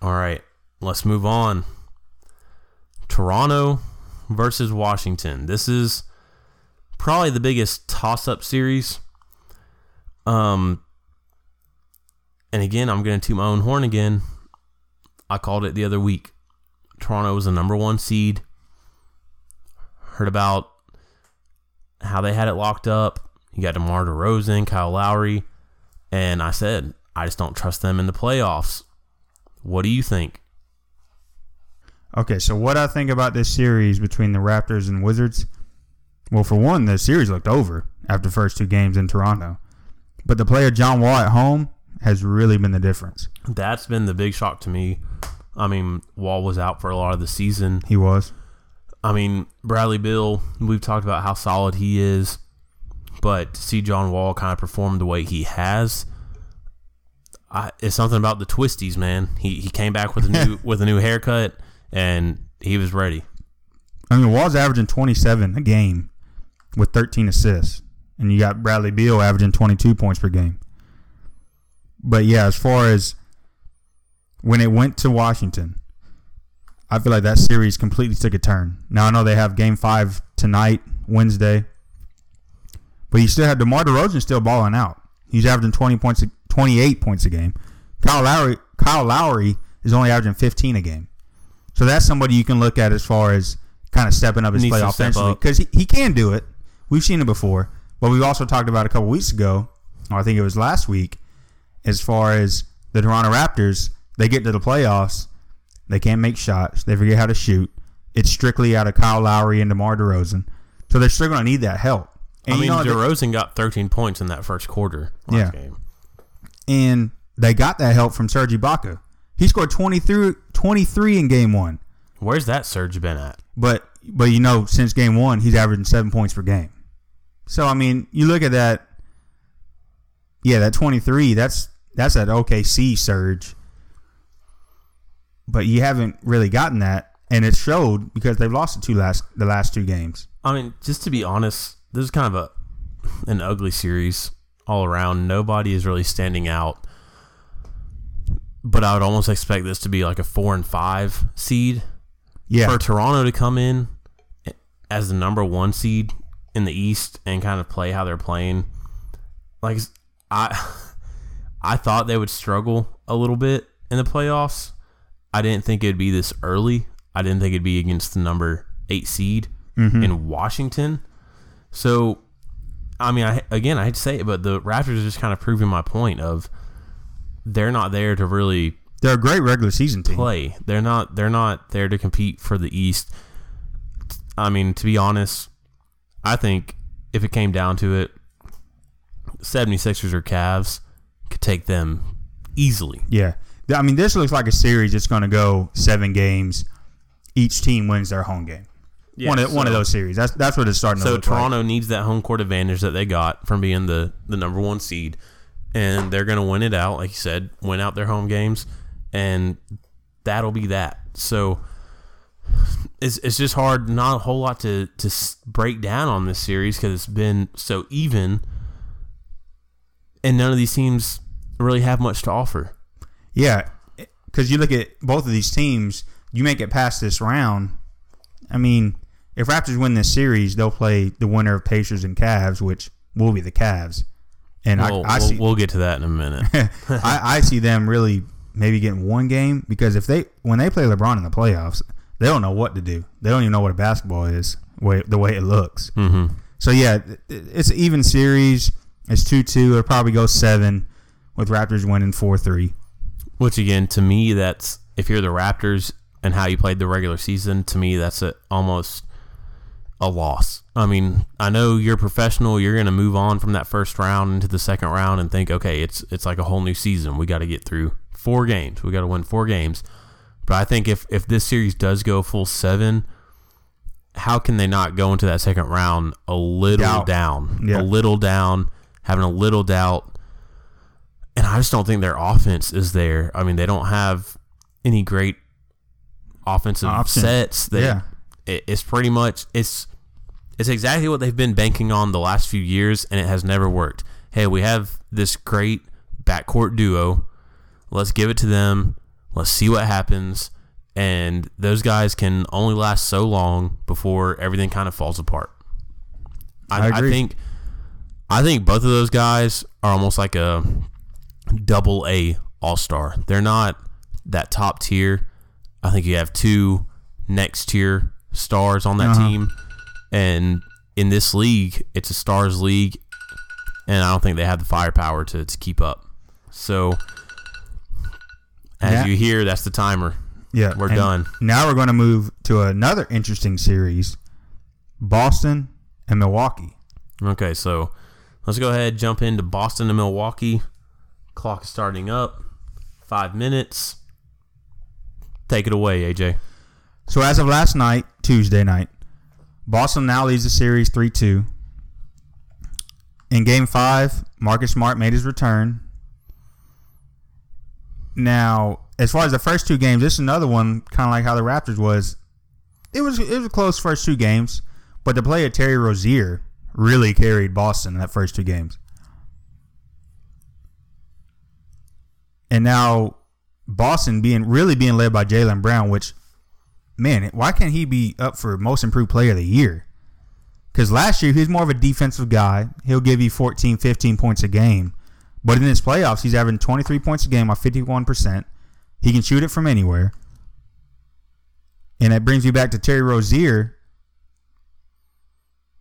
All right, let's move on. Toronto versus Washington. This is probably the biggest toss-up series. Um, and again, I'm going to toot my own horn again. I called it the other week. Toronto was the number one seed. Heard about how they had it locked up. You got DeMar DeRozan, Kyle Lowry, and I said I just don't trust them in the playoffs. What do you think? Okay, so what I think about this series between the Raptors and Wizards? Well, for one, the series looked over after the first two games in Toronto. But the player John Wall at home has really been the difference. That's been the big shock to me. I mean, Wall was out for a lot of the season. He was. I mean, Bradley Beal, we've talked about how solid he is, but to see John Wall kind of perform the way he has, I, it's something about the twisties, man. He he came back with a new [LAUGHS] with a new haircut and he was ready. I mean, Wall's averaging 27 a game with 13 assists. And you got Bradley Beal averaging 22 points per game. But yeah, as far as when it went to Washington, I feel like that series completely took a turn. Now I know they have game five tonight, Wednesday. But you still have DeMar DeRozan still balling out. He's averaging 20 points, 28 points a game. Kyle Lowry, Kyle Lowry is only averaging 15 a game. So that's somebody you can look at as far as kind of stepping up his Needs play to step offensively up. because he, he can do it. We've seen it before, but we've also talked about a couple weeks ago, or I think it was last week, as far as the Toronto Raptors. They get to the playoffs, they can't make shots, they forget how to shoot. It's strictly out of Kyle Lowry and DeMar DeRozan, so they're still going to need that help. And I mean, you know, they- DeRozan got 13 points in that first quarter last Yeah. game. and they got that help from Serge Ibaka. He scored 23, 23 in game one. Where's that surge been at? But but you know, since game one, he's averaging seven points per game. So I mean, you look at that. Yeah, that twenty three. That's that's that OKC surge. But you haven't really gotten that, and it showed because they've lost the two last the last two games. I mean, just to be honest, this is kind of a an ugly series all around. Nobody is really standing out. But I would almost expect this to be like a four and five seed Yeah, for Toronto to come in as the number one seed in the East and kind of play how they're playing. Like I, [LAUGHS] I thought they would struggle a little bit in the playoffs. I didn't think it'd be this early. I didn't think it'd be against the number eight seed mm-hmm. in Washington. So, I mean, I again, I hate to say it, but the Raptors are just kind of proving my point of they're not there to really they're a great regular season team. play. They're not they're not there to compete for the East. I mean, to be honest, I think if it came down to it, 76ers or Cavs could take them easily. Yeah, I mean, this looks like a series that's going to go seven games. Each team wins their home game. Yeah, one of one of those series. That's that's what it's starting to So look like. Toronto needs that home court advantage that they got from being the the number 1 seed and they're going to win it out like you said, win out their home games and that'll be that. So it's, it's just hard not a whole lot to to break down on this series cuz it's been so even and none of these teams really have much to offer. Yeah, because you look at both of these teams, you make it past this round. I mean, if Raptors win this series, they'll play the winner of Pacers and Cavs, which will be the Cavs. And We'll, I, I we'll, see, we'll get to that in a minute. [LAUGHS] I, I see them really maybe getting one game because if they when they play LeBron in the playoffs, they don't know what to do. They don't even know what a basketball is, way, the way it looks. Mm-hmm. So yeah, it's an even series. It's two two. It'll probably go seven, with Raptors winning four three. Which again, to me, that's if you're the Raptors and how you played the regular season, to me, that's a, almost a loss. I mean, I know you're professional. You're going to move on from that first round into the second round and think, okay, it's it's like a whole new season. We got to get through four games. We got to win four games. But I think if if this series does go full seven, how can they not go into that second round a little Doubt. down, Yeah. a little down, having a little doubt? And I just don't think their offense is there. I mean, they don't have any great offensive Option. sets. They, Yeah. it, it's pretty much it's it's exactly what they've been banking on the last few years, and it has never worked. Hey, we have this great backcourt duo. Let's give it to them. Let's see what happens. And those guys can only last so long before everything kind of falls apart. I agree. think I think both of those guys are almost like a double A all star. They're not that top tier. I think you have two next tier stars on that Uh-huh. team. And in this league, it's a stars league. And I don't think they have the firepower to, to keep up. So, as Yeah. you hear, that's the timer. Yeah, We're and done. Now we're going to move to another interesting series: Boston and Milwaukee. Okay, so let's go ahead jump into Boston and Milwaukee. Clock is starting up. Five minutes. Take it away, AJ. So as of last night, Tuesday night, Boston now leads the series three two. In Game Five, Marcus Smart made his return. Now, as far as the first two games, this is another one, kind of like how the Raptors was. It was it was a close first two games, but the play of Terry Rozier really carried Boston in that first two games. And now Boston being really being led by Jaylen Brown, which man, why can't he be up for most improved player of the year? Because last year he was more of a defensive guy. He'll give you 14, 15 points a game. But in his playoffs, he's averaging 23 points a game off 51%. He can shoot it from anywhere. And that brings you back to Terry Rozier.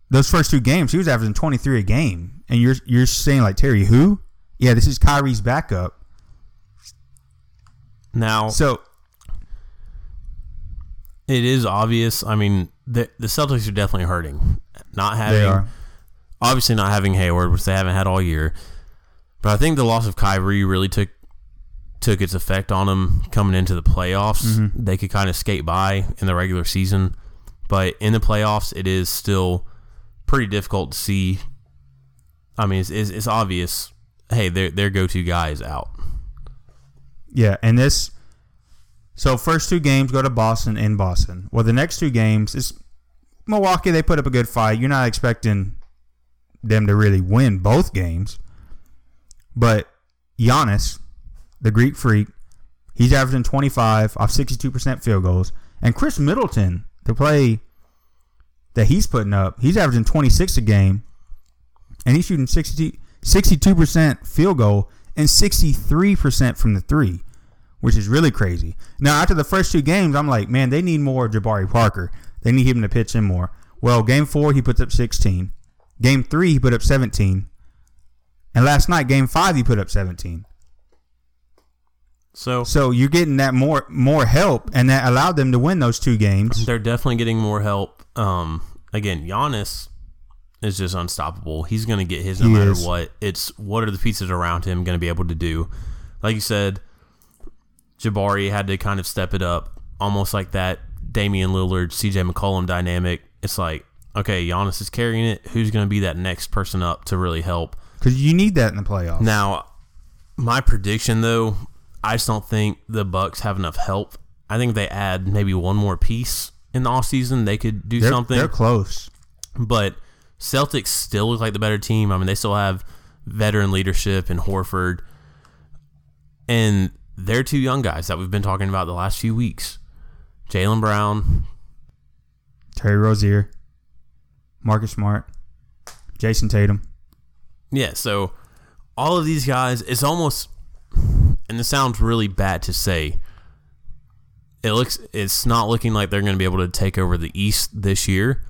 Those first two games, he was averaging 23 a game. And you're you're saying like Terry who? Yeah, this is Kyrie's backup. Now, So it is obvious. I mean, the, the Celtics are definitely hurting. Not having, they are. obviously not having Hayward, which they haven't had all year. But I think the loss of Kyrie really took took its effect on them coming into the playoffs. Mm-hmm. They could kind of skate by in the regular season, but in the playoffs, it is still pretty difficult to see. I mean, it's, it's, it's obvious. Hey, their their go to guy is out. Yeah, and this. So first two games go to Boston in Boston. Well, the next two games is Milwaukee. They put up a good fight. You're not expecting them to really win both games, but Giannis, the Greek freak, he's averaging 25 off 62% field goals, and Khris Middleton, the play that he's putting up, he's averaging 26 a game, and he's shooting 60, 62% field goal and 63% from the three, which is really crazy. Now, after the first two games, I'm like, man, they need more Jabari Parker. They need him to pitch in more. Well, game four, he puts up 16. Game three, he put up 17. And last night, game five, he put up 17. So So you're getting that more more help, and that allowed them to win those two games. they're definitely getting more help. Um, again, Giannis is just unstoppable. He's going to get his no He matter is. what. It's what are the pieces around him going to be able to do? Like you said, Jabari had to kind of step it up, almost like that Damian Lillard, CJ McCollum dynamic. It's like, okay, Giannis is carrying it. Who's going to be that next person up to really help? Because you need that in the playoffs. Now, my prediction though, I just don't think the Bucks have enough help. I think if they add maybe one more piece in the offseason, they could do they're, something. they're close. but Celtics still look like the better team. I mean, they still have veteran leadership in Horford. And they're two young guys that we've been talking about the last few weeks. Jaylen Brown, Terry Rozier, Marcus Smart, Jayson Tatum. Yeah, so all of these guys, it's almost, and this sounds really bad to say. It looks it's not looking like they're going to be able to take over the East this year,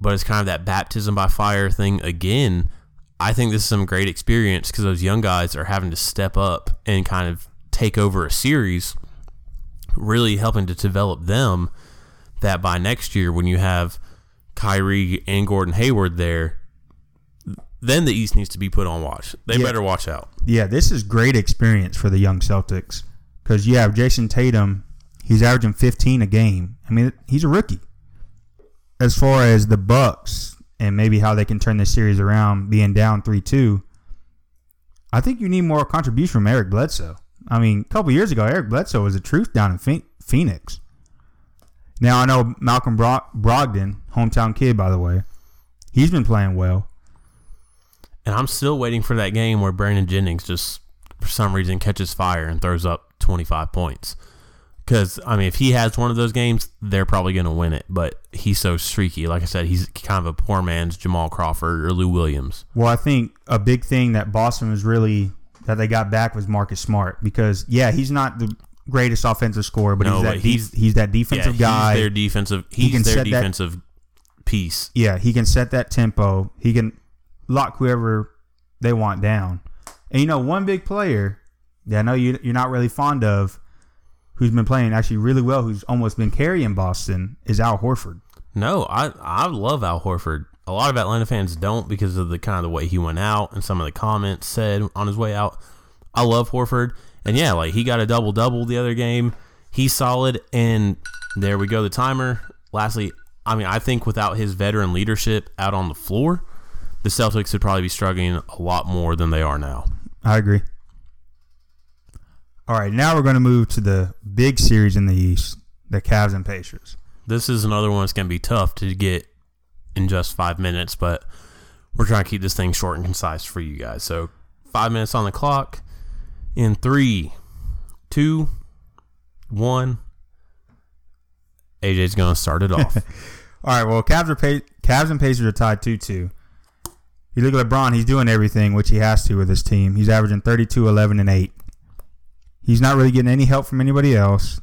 but it's kind of that baptism by fire thing again. I think this is some great experience because those young guys are having to step up and kind of take over a series, really helping to develop them. That by next year, when you have Kyrie and Gordon Hayward there, then the East needs to be put on watch. They Yeah. better watch out. Yeah, this is great experience for the young Celtics because you have Jayson Tatum. He's averaging 15 a game. I mean, he's a rookie. As far as the Bucks and maybe how they can turn this series around, being down 3-2, I think you need more contribution from Eric Bledsoe. I mean, a couple years ago, Eric Bledsoe was the truth down in Phoenix. Now I know Malcolm Bro- Brogdon, hometown kid by the way, he's been playing well. And I'm still waiting for that game where Brandon Jennings just, for some reason, catches fire and throws up 25 points. Because, I mean, if he has one of those games, they're probably going to win it. But he's so streaky. Like I said, he's kind of a poor man's Jamal Crawford or Lou Williams. Well, I think a big thing that Boston was really that they got back was Marcus Smart because yeah, he's not the greatest offensive scorer, but No, he's that but de- he's- he's, that Yeah, defensive he's guy. their defensive. He can He's their set that- defensive piece. yeah, he can set that tempo. He can lock whoever they want down. And you know, one big player that I know you you're not really fond of, who's been playing actually really well, who's almost been carrying Boston, is Al Horford. No, I I love Al Horford. A lot of Atlanta fans don't because of the kind of the way he went out and some of the comments said on his way out. I love Horford, and yeah, like he got a double double the other game. He's solid, and there we go. The timer. Lastly, I mean, I think without his veteran leadership out on the floor, the Celtics would probably be struggling a lot more than they are now. I agree. All right, now we're going to move to the big series in the East, the Cavs and Pacers. This is another one that's going to be tough to get in just five minutes, but we're trying to keep this thing short and concise for you guys. So, five minutes on the clock in three, two, one. AJ's going to start it off. [LAUGHS] All right, well, Cavs are pa- Cavs and Pacers are tied two two. You look at LeBron; he's doing everything which he has to with his team. He's averaging 32, 11, and eight. He's not really getting any help from anybody else.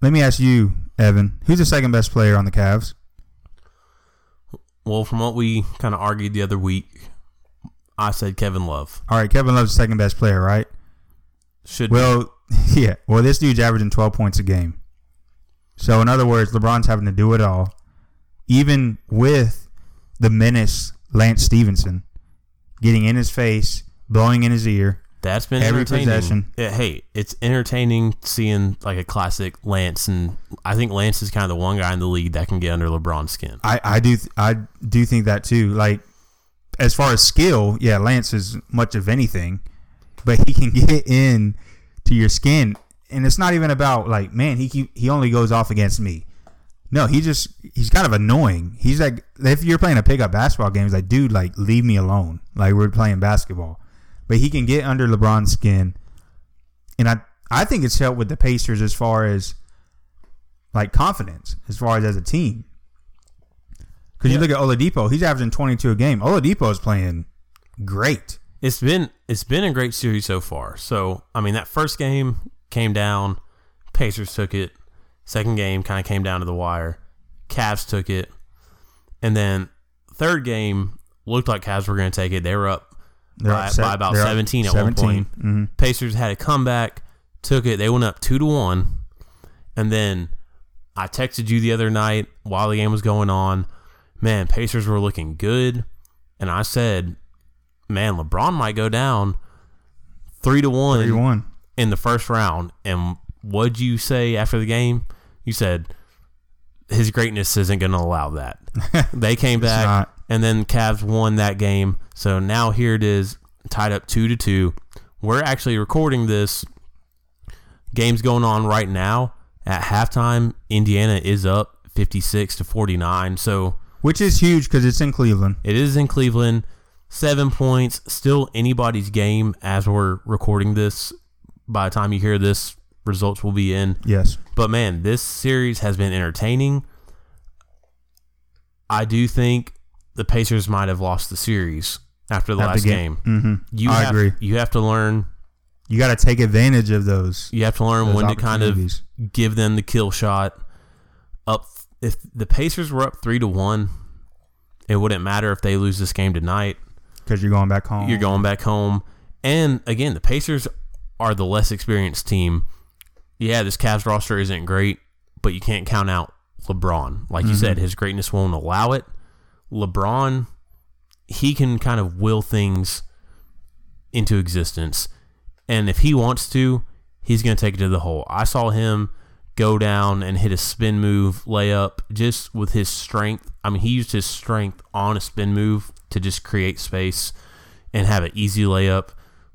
Let me ask you, Evan, who's the second best player on the Cavs? Well, from what we kind of argued the other week, I said Kevin Love All right, Kevin Love's the second best player, right? should Well, [LAUGHS] yeah. Well, this dude's averaging 12 points a game. So, in other words, LeBron's having to do it all, even with the menace Lance Stephenson getting in his face, blowing in his ear. That's been Every entertaining. possession. Yeah, hey, it's entertaining seeing like a classic Lance, and I think Lance is kind of the one guy in the league that can get under LeBron's skin. I, I do th- I do think that too. Like as far as skill, yeah, Lance is much of anything, but he can [LAUGHS] get in to your skin, and it's not even about like, man, he keep, he only goes off against me. No, he just he's kind of annoying. He's like if you're playing a pickup basketball game, he's like, dude, like leave me alone. Like we're playing basketball, but he can get under LeBron's skin, and I I think it's helped with the Pacers as far as like confidence, as far as as a team. Because you look at Oladipo, he's averaging 22 a game. Oladipo is playing great. It's been it's been a great series so far. So I mean, that first game came down, Pacers took it. Second game kind of came down to the wire. Cavs took it, and then third game looked like Cavs were going to take it. They were up They're by, se- by about they're up 17 at one point. Mhm. Pacers had a comeback, took it. They went up two to one, and then I texted you the other night while the game was going on. Man, Pacers were looking good, and I said, "Man, LeBron might go down three to one 31. in the first round." And what'd you say after the game? You said his greatness isn't going to allow that. [LAUGHS] they came back, not. And then Cavs won that game. So now here it is, tied up two to two. We're actually recording this. Game's going on right now. At halftime, Indiana is up fifty six to forty nine. So Which is huge because it's in Cleveland. it is in Cleveland. Seven points, still anybody's game as we're recording this. By the time you hear this, results will be in. Yes. But man, this series has been entertaining. I do think the Pacers might have lost the series after the After last game- game. hmm You I have, agree. You have to learn you got to take advantage of those. You have to learn when to kind of give them the kill shot. Up if the Pacers were up three to one, it wouldn't matter if they lose this game tonight. because you're going back home. You're going back home, and again, the Pacers are the less experienced team. Yeah, this Cavs roster isn't great, but you can't count out LeBron. Like you said, his greatness won't allow it. LeBron, he can kind of will things into existence. And if he wants to, he's going to take it to the hole. I saw him go down and hit a spin move layup just with his strength. I mean, he used his strength on a spin move to just create space and have an easy layup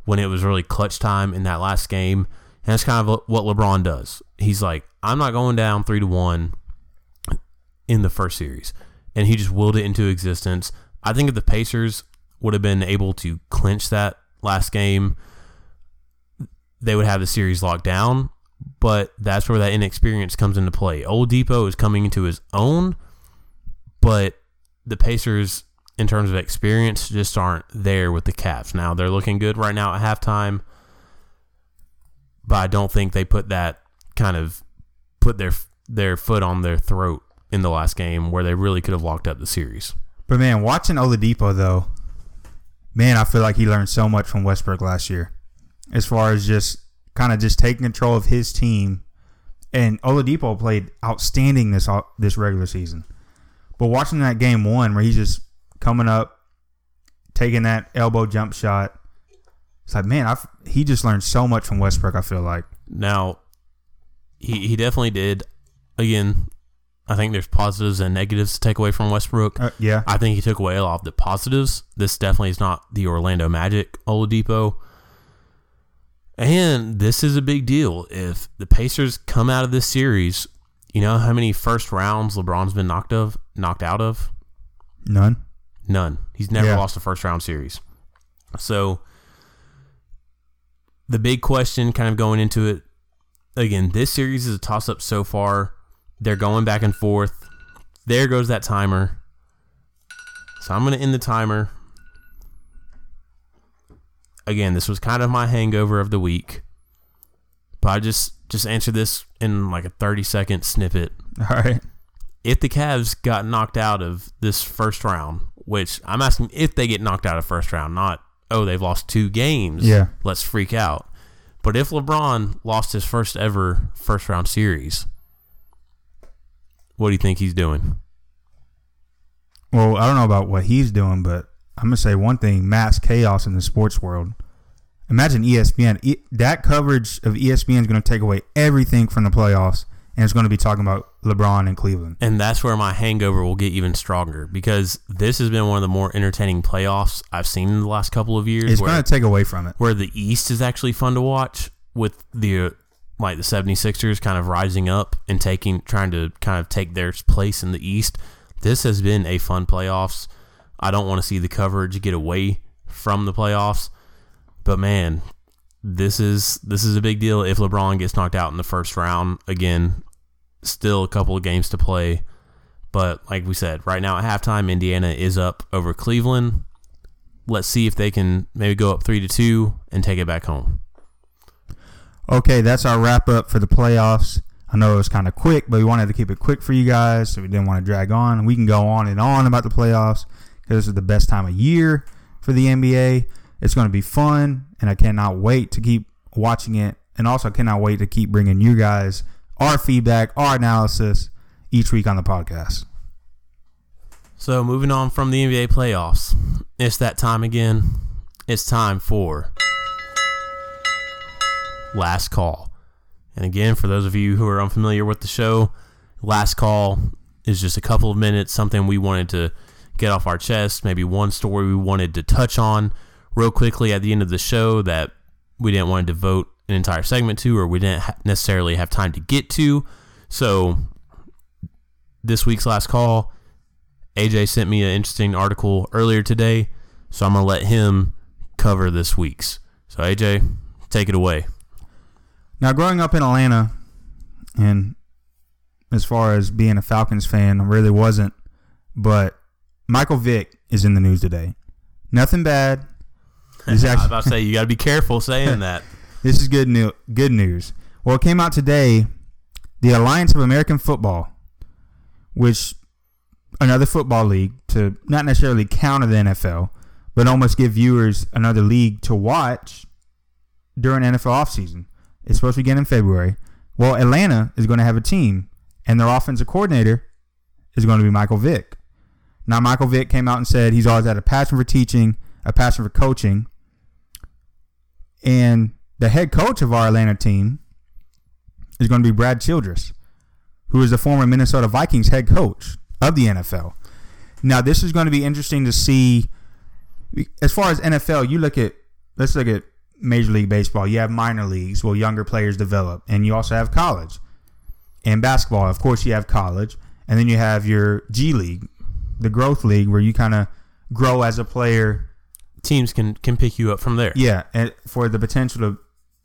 when it was really clutch time in that last game. And that's kind of what LeBron does. He's like, I'm not going down three to one in the first series. And he just willed it into existence. I think if the Pacers would have been able to clinch that last game, they would have the series locked down. But that's where that inexperience comes into play. Oladipo is coming into his own, but the Pacers, in terms of experience, just aren't there with the Cavs. Now they're looking good right now at halftime, but I don't think they put that kind of put their their foot on their throat in the last game where they really could have locked up the series. But man, watching Oladipo though, man, I feel like he learned so much from Westbrook last year, as far as just kind of just taking control of his team. And Oladipo played outstanding this this regular season. But watching that game one where he's just coming up, taking that elbow jump shot, it's like man, I he just learned so much from Westbrook. I feel like Now, he he definitely did. Again, I think there's positives and negatives to take away from Westbrook. uh, yeah, I think he took away a lot of the positives. This definitely is not the Orlando Magic Oladipo. And this is a big deal. If the Pacers come out of this series, you know how many first rounds LeBron's been knocked of knocked out of? none. None. He's never Yeah. lost a first round series. So the big question kind of going into it again, this series is a toss up so far. They're going back and forth. There goes that timer. So I'm going to end the timer. Again, this was kind of my hangover of the week. But I just just answer this in like a 30 second snippet [LAUGHS] All right, if the Cavs got knocked out of this first round, which I'm asking if they get knocked out of first round, not oh they've lost two games. Yeah. let's freak out. But if LeBron lost his first ever first round series, what do you think he's doing? Well, I don't know about what he's doing, but I'm gonna say one thing: mass chaos in the sports world. Imagine ESPN. E- that coverage of ESPN is going to take away everything from the playoffs, and it's going to be talking about LeBron and Cleveland. And that's where my hangover will get even stronger because this has been one of the more entertaining playoffs I've seen in the last couple of years. It's going to take away from it. where the East is actually fun to watch with the uh, like the 76ers kind of rising up and taking trying to kind of take their place in the East. This has been a fun playoffs. I don't want to see the coverage get away from the playoffs. But man, this is this is a big deal if LeBron gets knocked out in the first round. Again, still a couple of games to play. But like we said, right now at halftime, Indiana is up over Cleveland let's see if they can maybe go up three to two and take it back home. Okay, that's our wrap up for the playoffs. I know it was kind of quick, but we wanted to keep it quick for you guys, so we didn't want to drag on. We can go on and on about the playoffs because this is the best time of year for the NBA. It's going to be fun, and I cannot wait to keep watching it, and also cannot wait to keep bringing you guys our feedback, our analysis each week on the podcast. So moving on from the NBA playoffs, it's that time again. It's time for last call. And again, for those of you who are unfamiliar with the show, last call is just a couple of minutes, something we wanted to get off our chest, maybe one story we wanted to touch on real quickly at the end of the show that we didn't want to devote an entire segment to or we didn't necessarily have time to get to. So this week's last call, AJ sent me an interesting article earlier today, so I'm going to let him cover this week's. So AJ, take it away. Now, growing up in Atlanta, and as far as being a Falcons fan, I really wasn't. But Michael Vick is in the news today. Nothing bad. He's [LAUGHS] I was about to say you got to be careful saying that. [LAUGHS] This is good new good news. Well, it came out today. The Alliance of American Football, which another football league to not necessarily counter the NFL, but almost give viewers another league to watch during NFL offseason. It's supposed to begin in February. Well, Atlanta is going to have a team, and their offensive coordinator is going to be Michael Vick. Now, Michael Vick came out and said he's always had a passion for teaching, a passion for coaching, and the head coach of our Atlanta team is going to be Brad Childress, who is the former Minnesota Vikings head coach of the NFL. Now, this is going to be interesting to see. As far as NFL, you look at let's look at Major League Baseball. You have minor leagues where younger players develop, and you also have college. And basketball, of course, you have college, and then you have your G League, the growth league, where you kind of grow as a player. Teams can can pick you up from there. Yeah, and for the potential to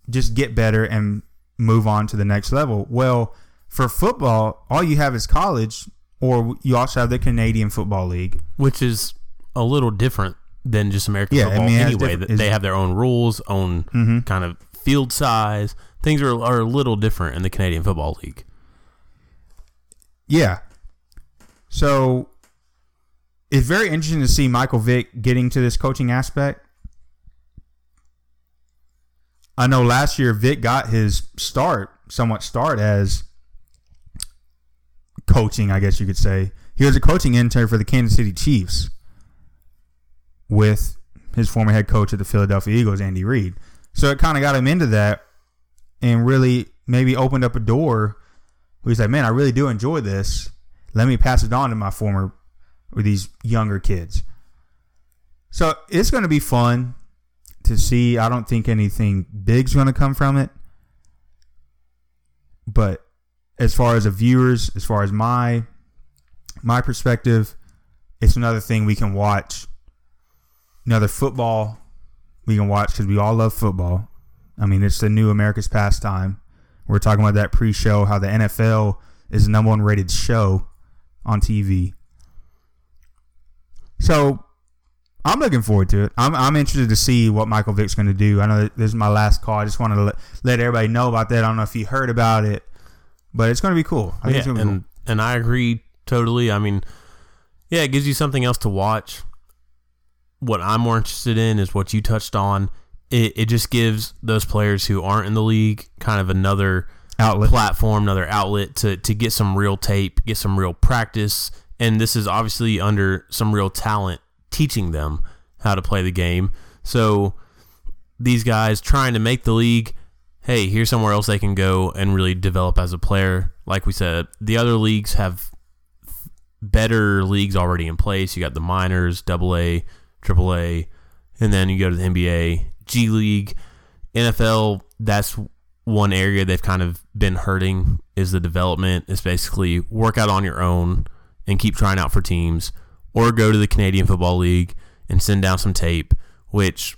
just get better and move on to the next level. Well, for football, all you have is college, or you also have the Canadian Football League. which is a little different than just American Yeah, I football mean, anyway. they have their own rules, own Mhm. kind of field size. Things are are a little different in the Canadian Football League. Yeah. So it's very interesting to see Michael Vick getting to this coaching aspect. I know last year Vick got his start, somewhat start as coaching, I guess you could say. He was a coaching intern for the Kansas City Chiefs with his former head coach at the Philadelphia Eagles, Andy Reid. So it kind of got him into that and really maybe opened up a door where he's like, man, I really do enjoy this. Let me pass it on to my former or these younger kids. So it's going to be fun to see. I don't think anything big's going to come from it. But as far as the viewers, as far as my my perspective, it's another thing we can watch. Another football we can watch because we all love football. I mean, it's the new America's pastime. We're talking about that pre-show, how the NFL is the number one rated show on TV. So I'm looking forward to it. I'm, I'm interested to see what Michael Vick's going to do. I know that this is my last call. I just wanted to let, let everybody know about that. I don't know if you heard about it, but it's going to be cool. I Yeah, going to be and and I agree totally. I mean, yeah, it gives you something else to watch. What I'm more interested in is what you touched on. It, it just gives those players who aren't in the league kind of another. Outlet. platform, another outlet to, to get some real tape, get some real practice. And this is obviously under some real talent teaching them how to play the game. So these guys trying to make the league, hey, here's somewhere else they can go and really develop as a player. Like we said, the other leagues have better leagues already in place. You got the minors, double A, triple A, and then you go to the NBA, G League, NFL. That's one area they've kind of been hurting is the development. Is basically work out on your own and keep trying out for teams, or go to the Canadian Football League and send down some tape, which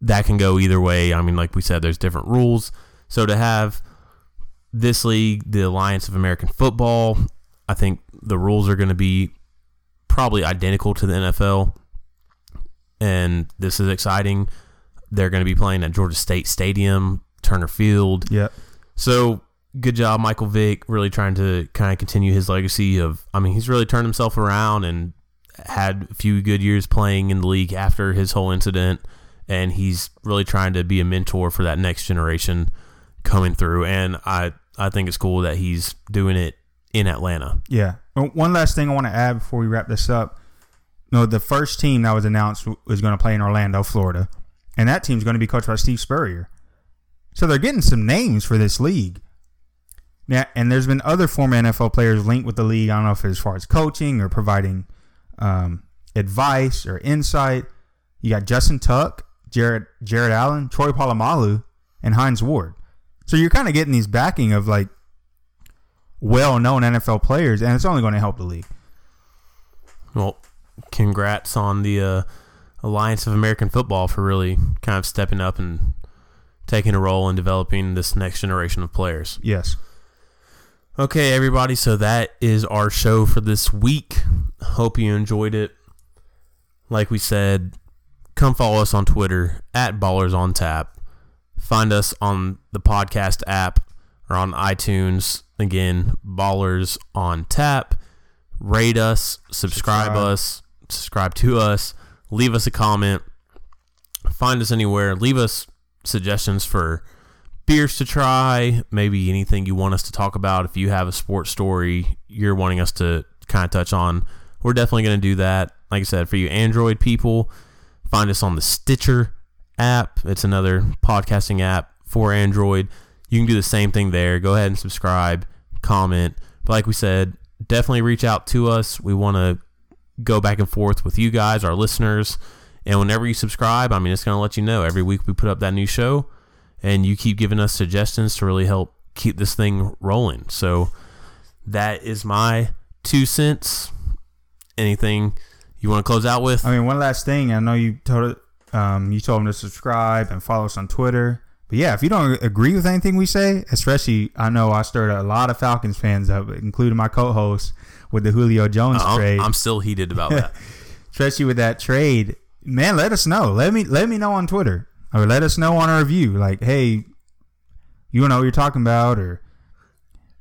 that can go either way. I mean, like we said, there's different rules. So to have this league, the Alliance of American Football, I think the rules are going to be probably identical to the NFL. And this is exciting. They're going to be playing at Georgia State Stadium, Turner Field. Yep. So good job, Michael Vick, really trying to kind of continue his legacy of. I mean, he's really turned himself around and had a few good years playing in the league after his whole incident, and he's really trying to be a mentor for that next generation coming through. And I I think it's cool that he's doing it in Atlanta. Yeah. One last thing I want to add before we wrap this up. No, the first team that was announced was going to play in Orlando, Florida, and that team's going to be coached by Steve Spurrier. So they're getting some names for this league. Yeah, and there's been other former NFL players linked with the league. I don't know if as far as coaching or providing um, advice or insight. You got Justin Tuck, Jared Jared Allen, Troy Polamalu, and Hines Ward. So you're kind of getting these backing of like well-known NFL players, and it's only going to help the league. Well, congrats on the uh, Alliance of American Football for really kind of stepping up and taking a role in developing this next generation of players. Yes. Okay, everybody. So that is our show for this week. Hope you enjoyed it. Like we said, come follow us on Twitter at Ballers on Tap. Find us on the podcast app or on iTunes. Again, Ballers on Tap. Rate us, subscribe, Subscribe. us, subscribe to us, leave us a comment. Find us anywhere. Leave us suggestions for beers to try, maybe anything you want us to talk about. If you have a sports story you're wanting us to kind of touch on, we're definitely going to do that. Like I said, for you Android people, find us on the Stitcher app. It's another podcasting app for Android. You can do the same thing there. Go ahead and subscribe, comment. But like we said, definitely reach out to us. We want to go back and forth with you guys, our listeners. And whenever you subscribe, I mean, it's going to let you know every week we put up that new show and you keep giving us suggestions to really help keep this thing rolling. So that is my two cents. Anything you want to close out with? I mean, one last thing. I know you told. Um, you told them to subscribe and follow us on Twitter. But yeah, if you don't agree with anything we say, especially I know I stirred a lot of Falcons fans up, including my co-host with the Julio Jones oh, I'm, trade. I'm still heated about that. [LAUGHS] especially with that trade, man, let us know. Let me let me know on Twitter or let us know on our review. Like, hey, you know what you're talking about, or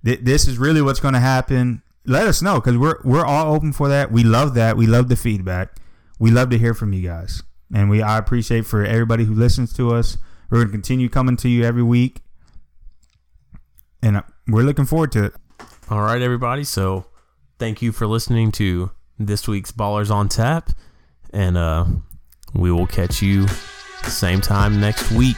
th- this is really what's going to happen. Let us know because we're we're all open for that. We love that. We love the feedback. We love to hear from you guys, and we I appreciate for everybody who listens to us. We're going to continue coming to you every week, and uh, we're looking forward to it. All right, everybody. So thank you for listening to this week's Ballers on Tap. And uh, we will catch you same time next week.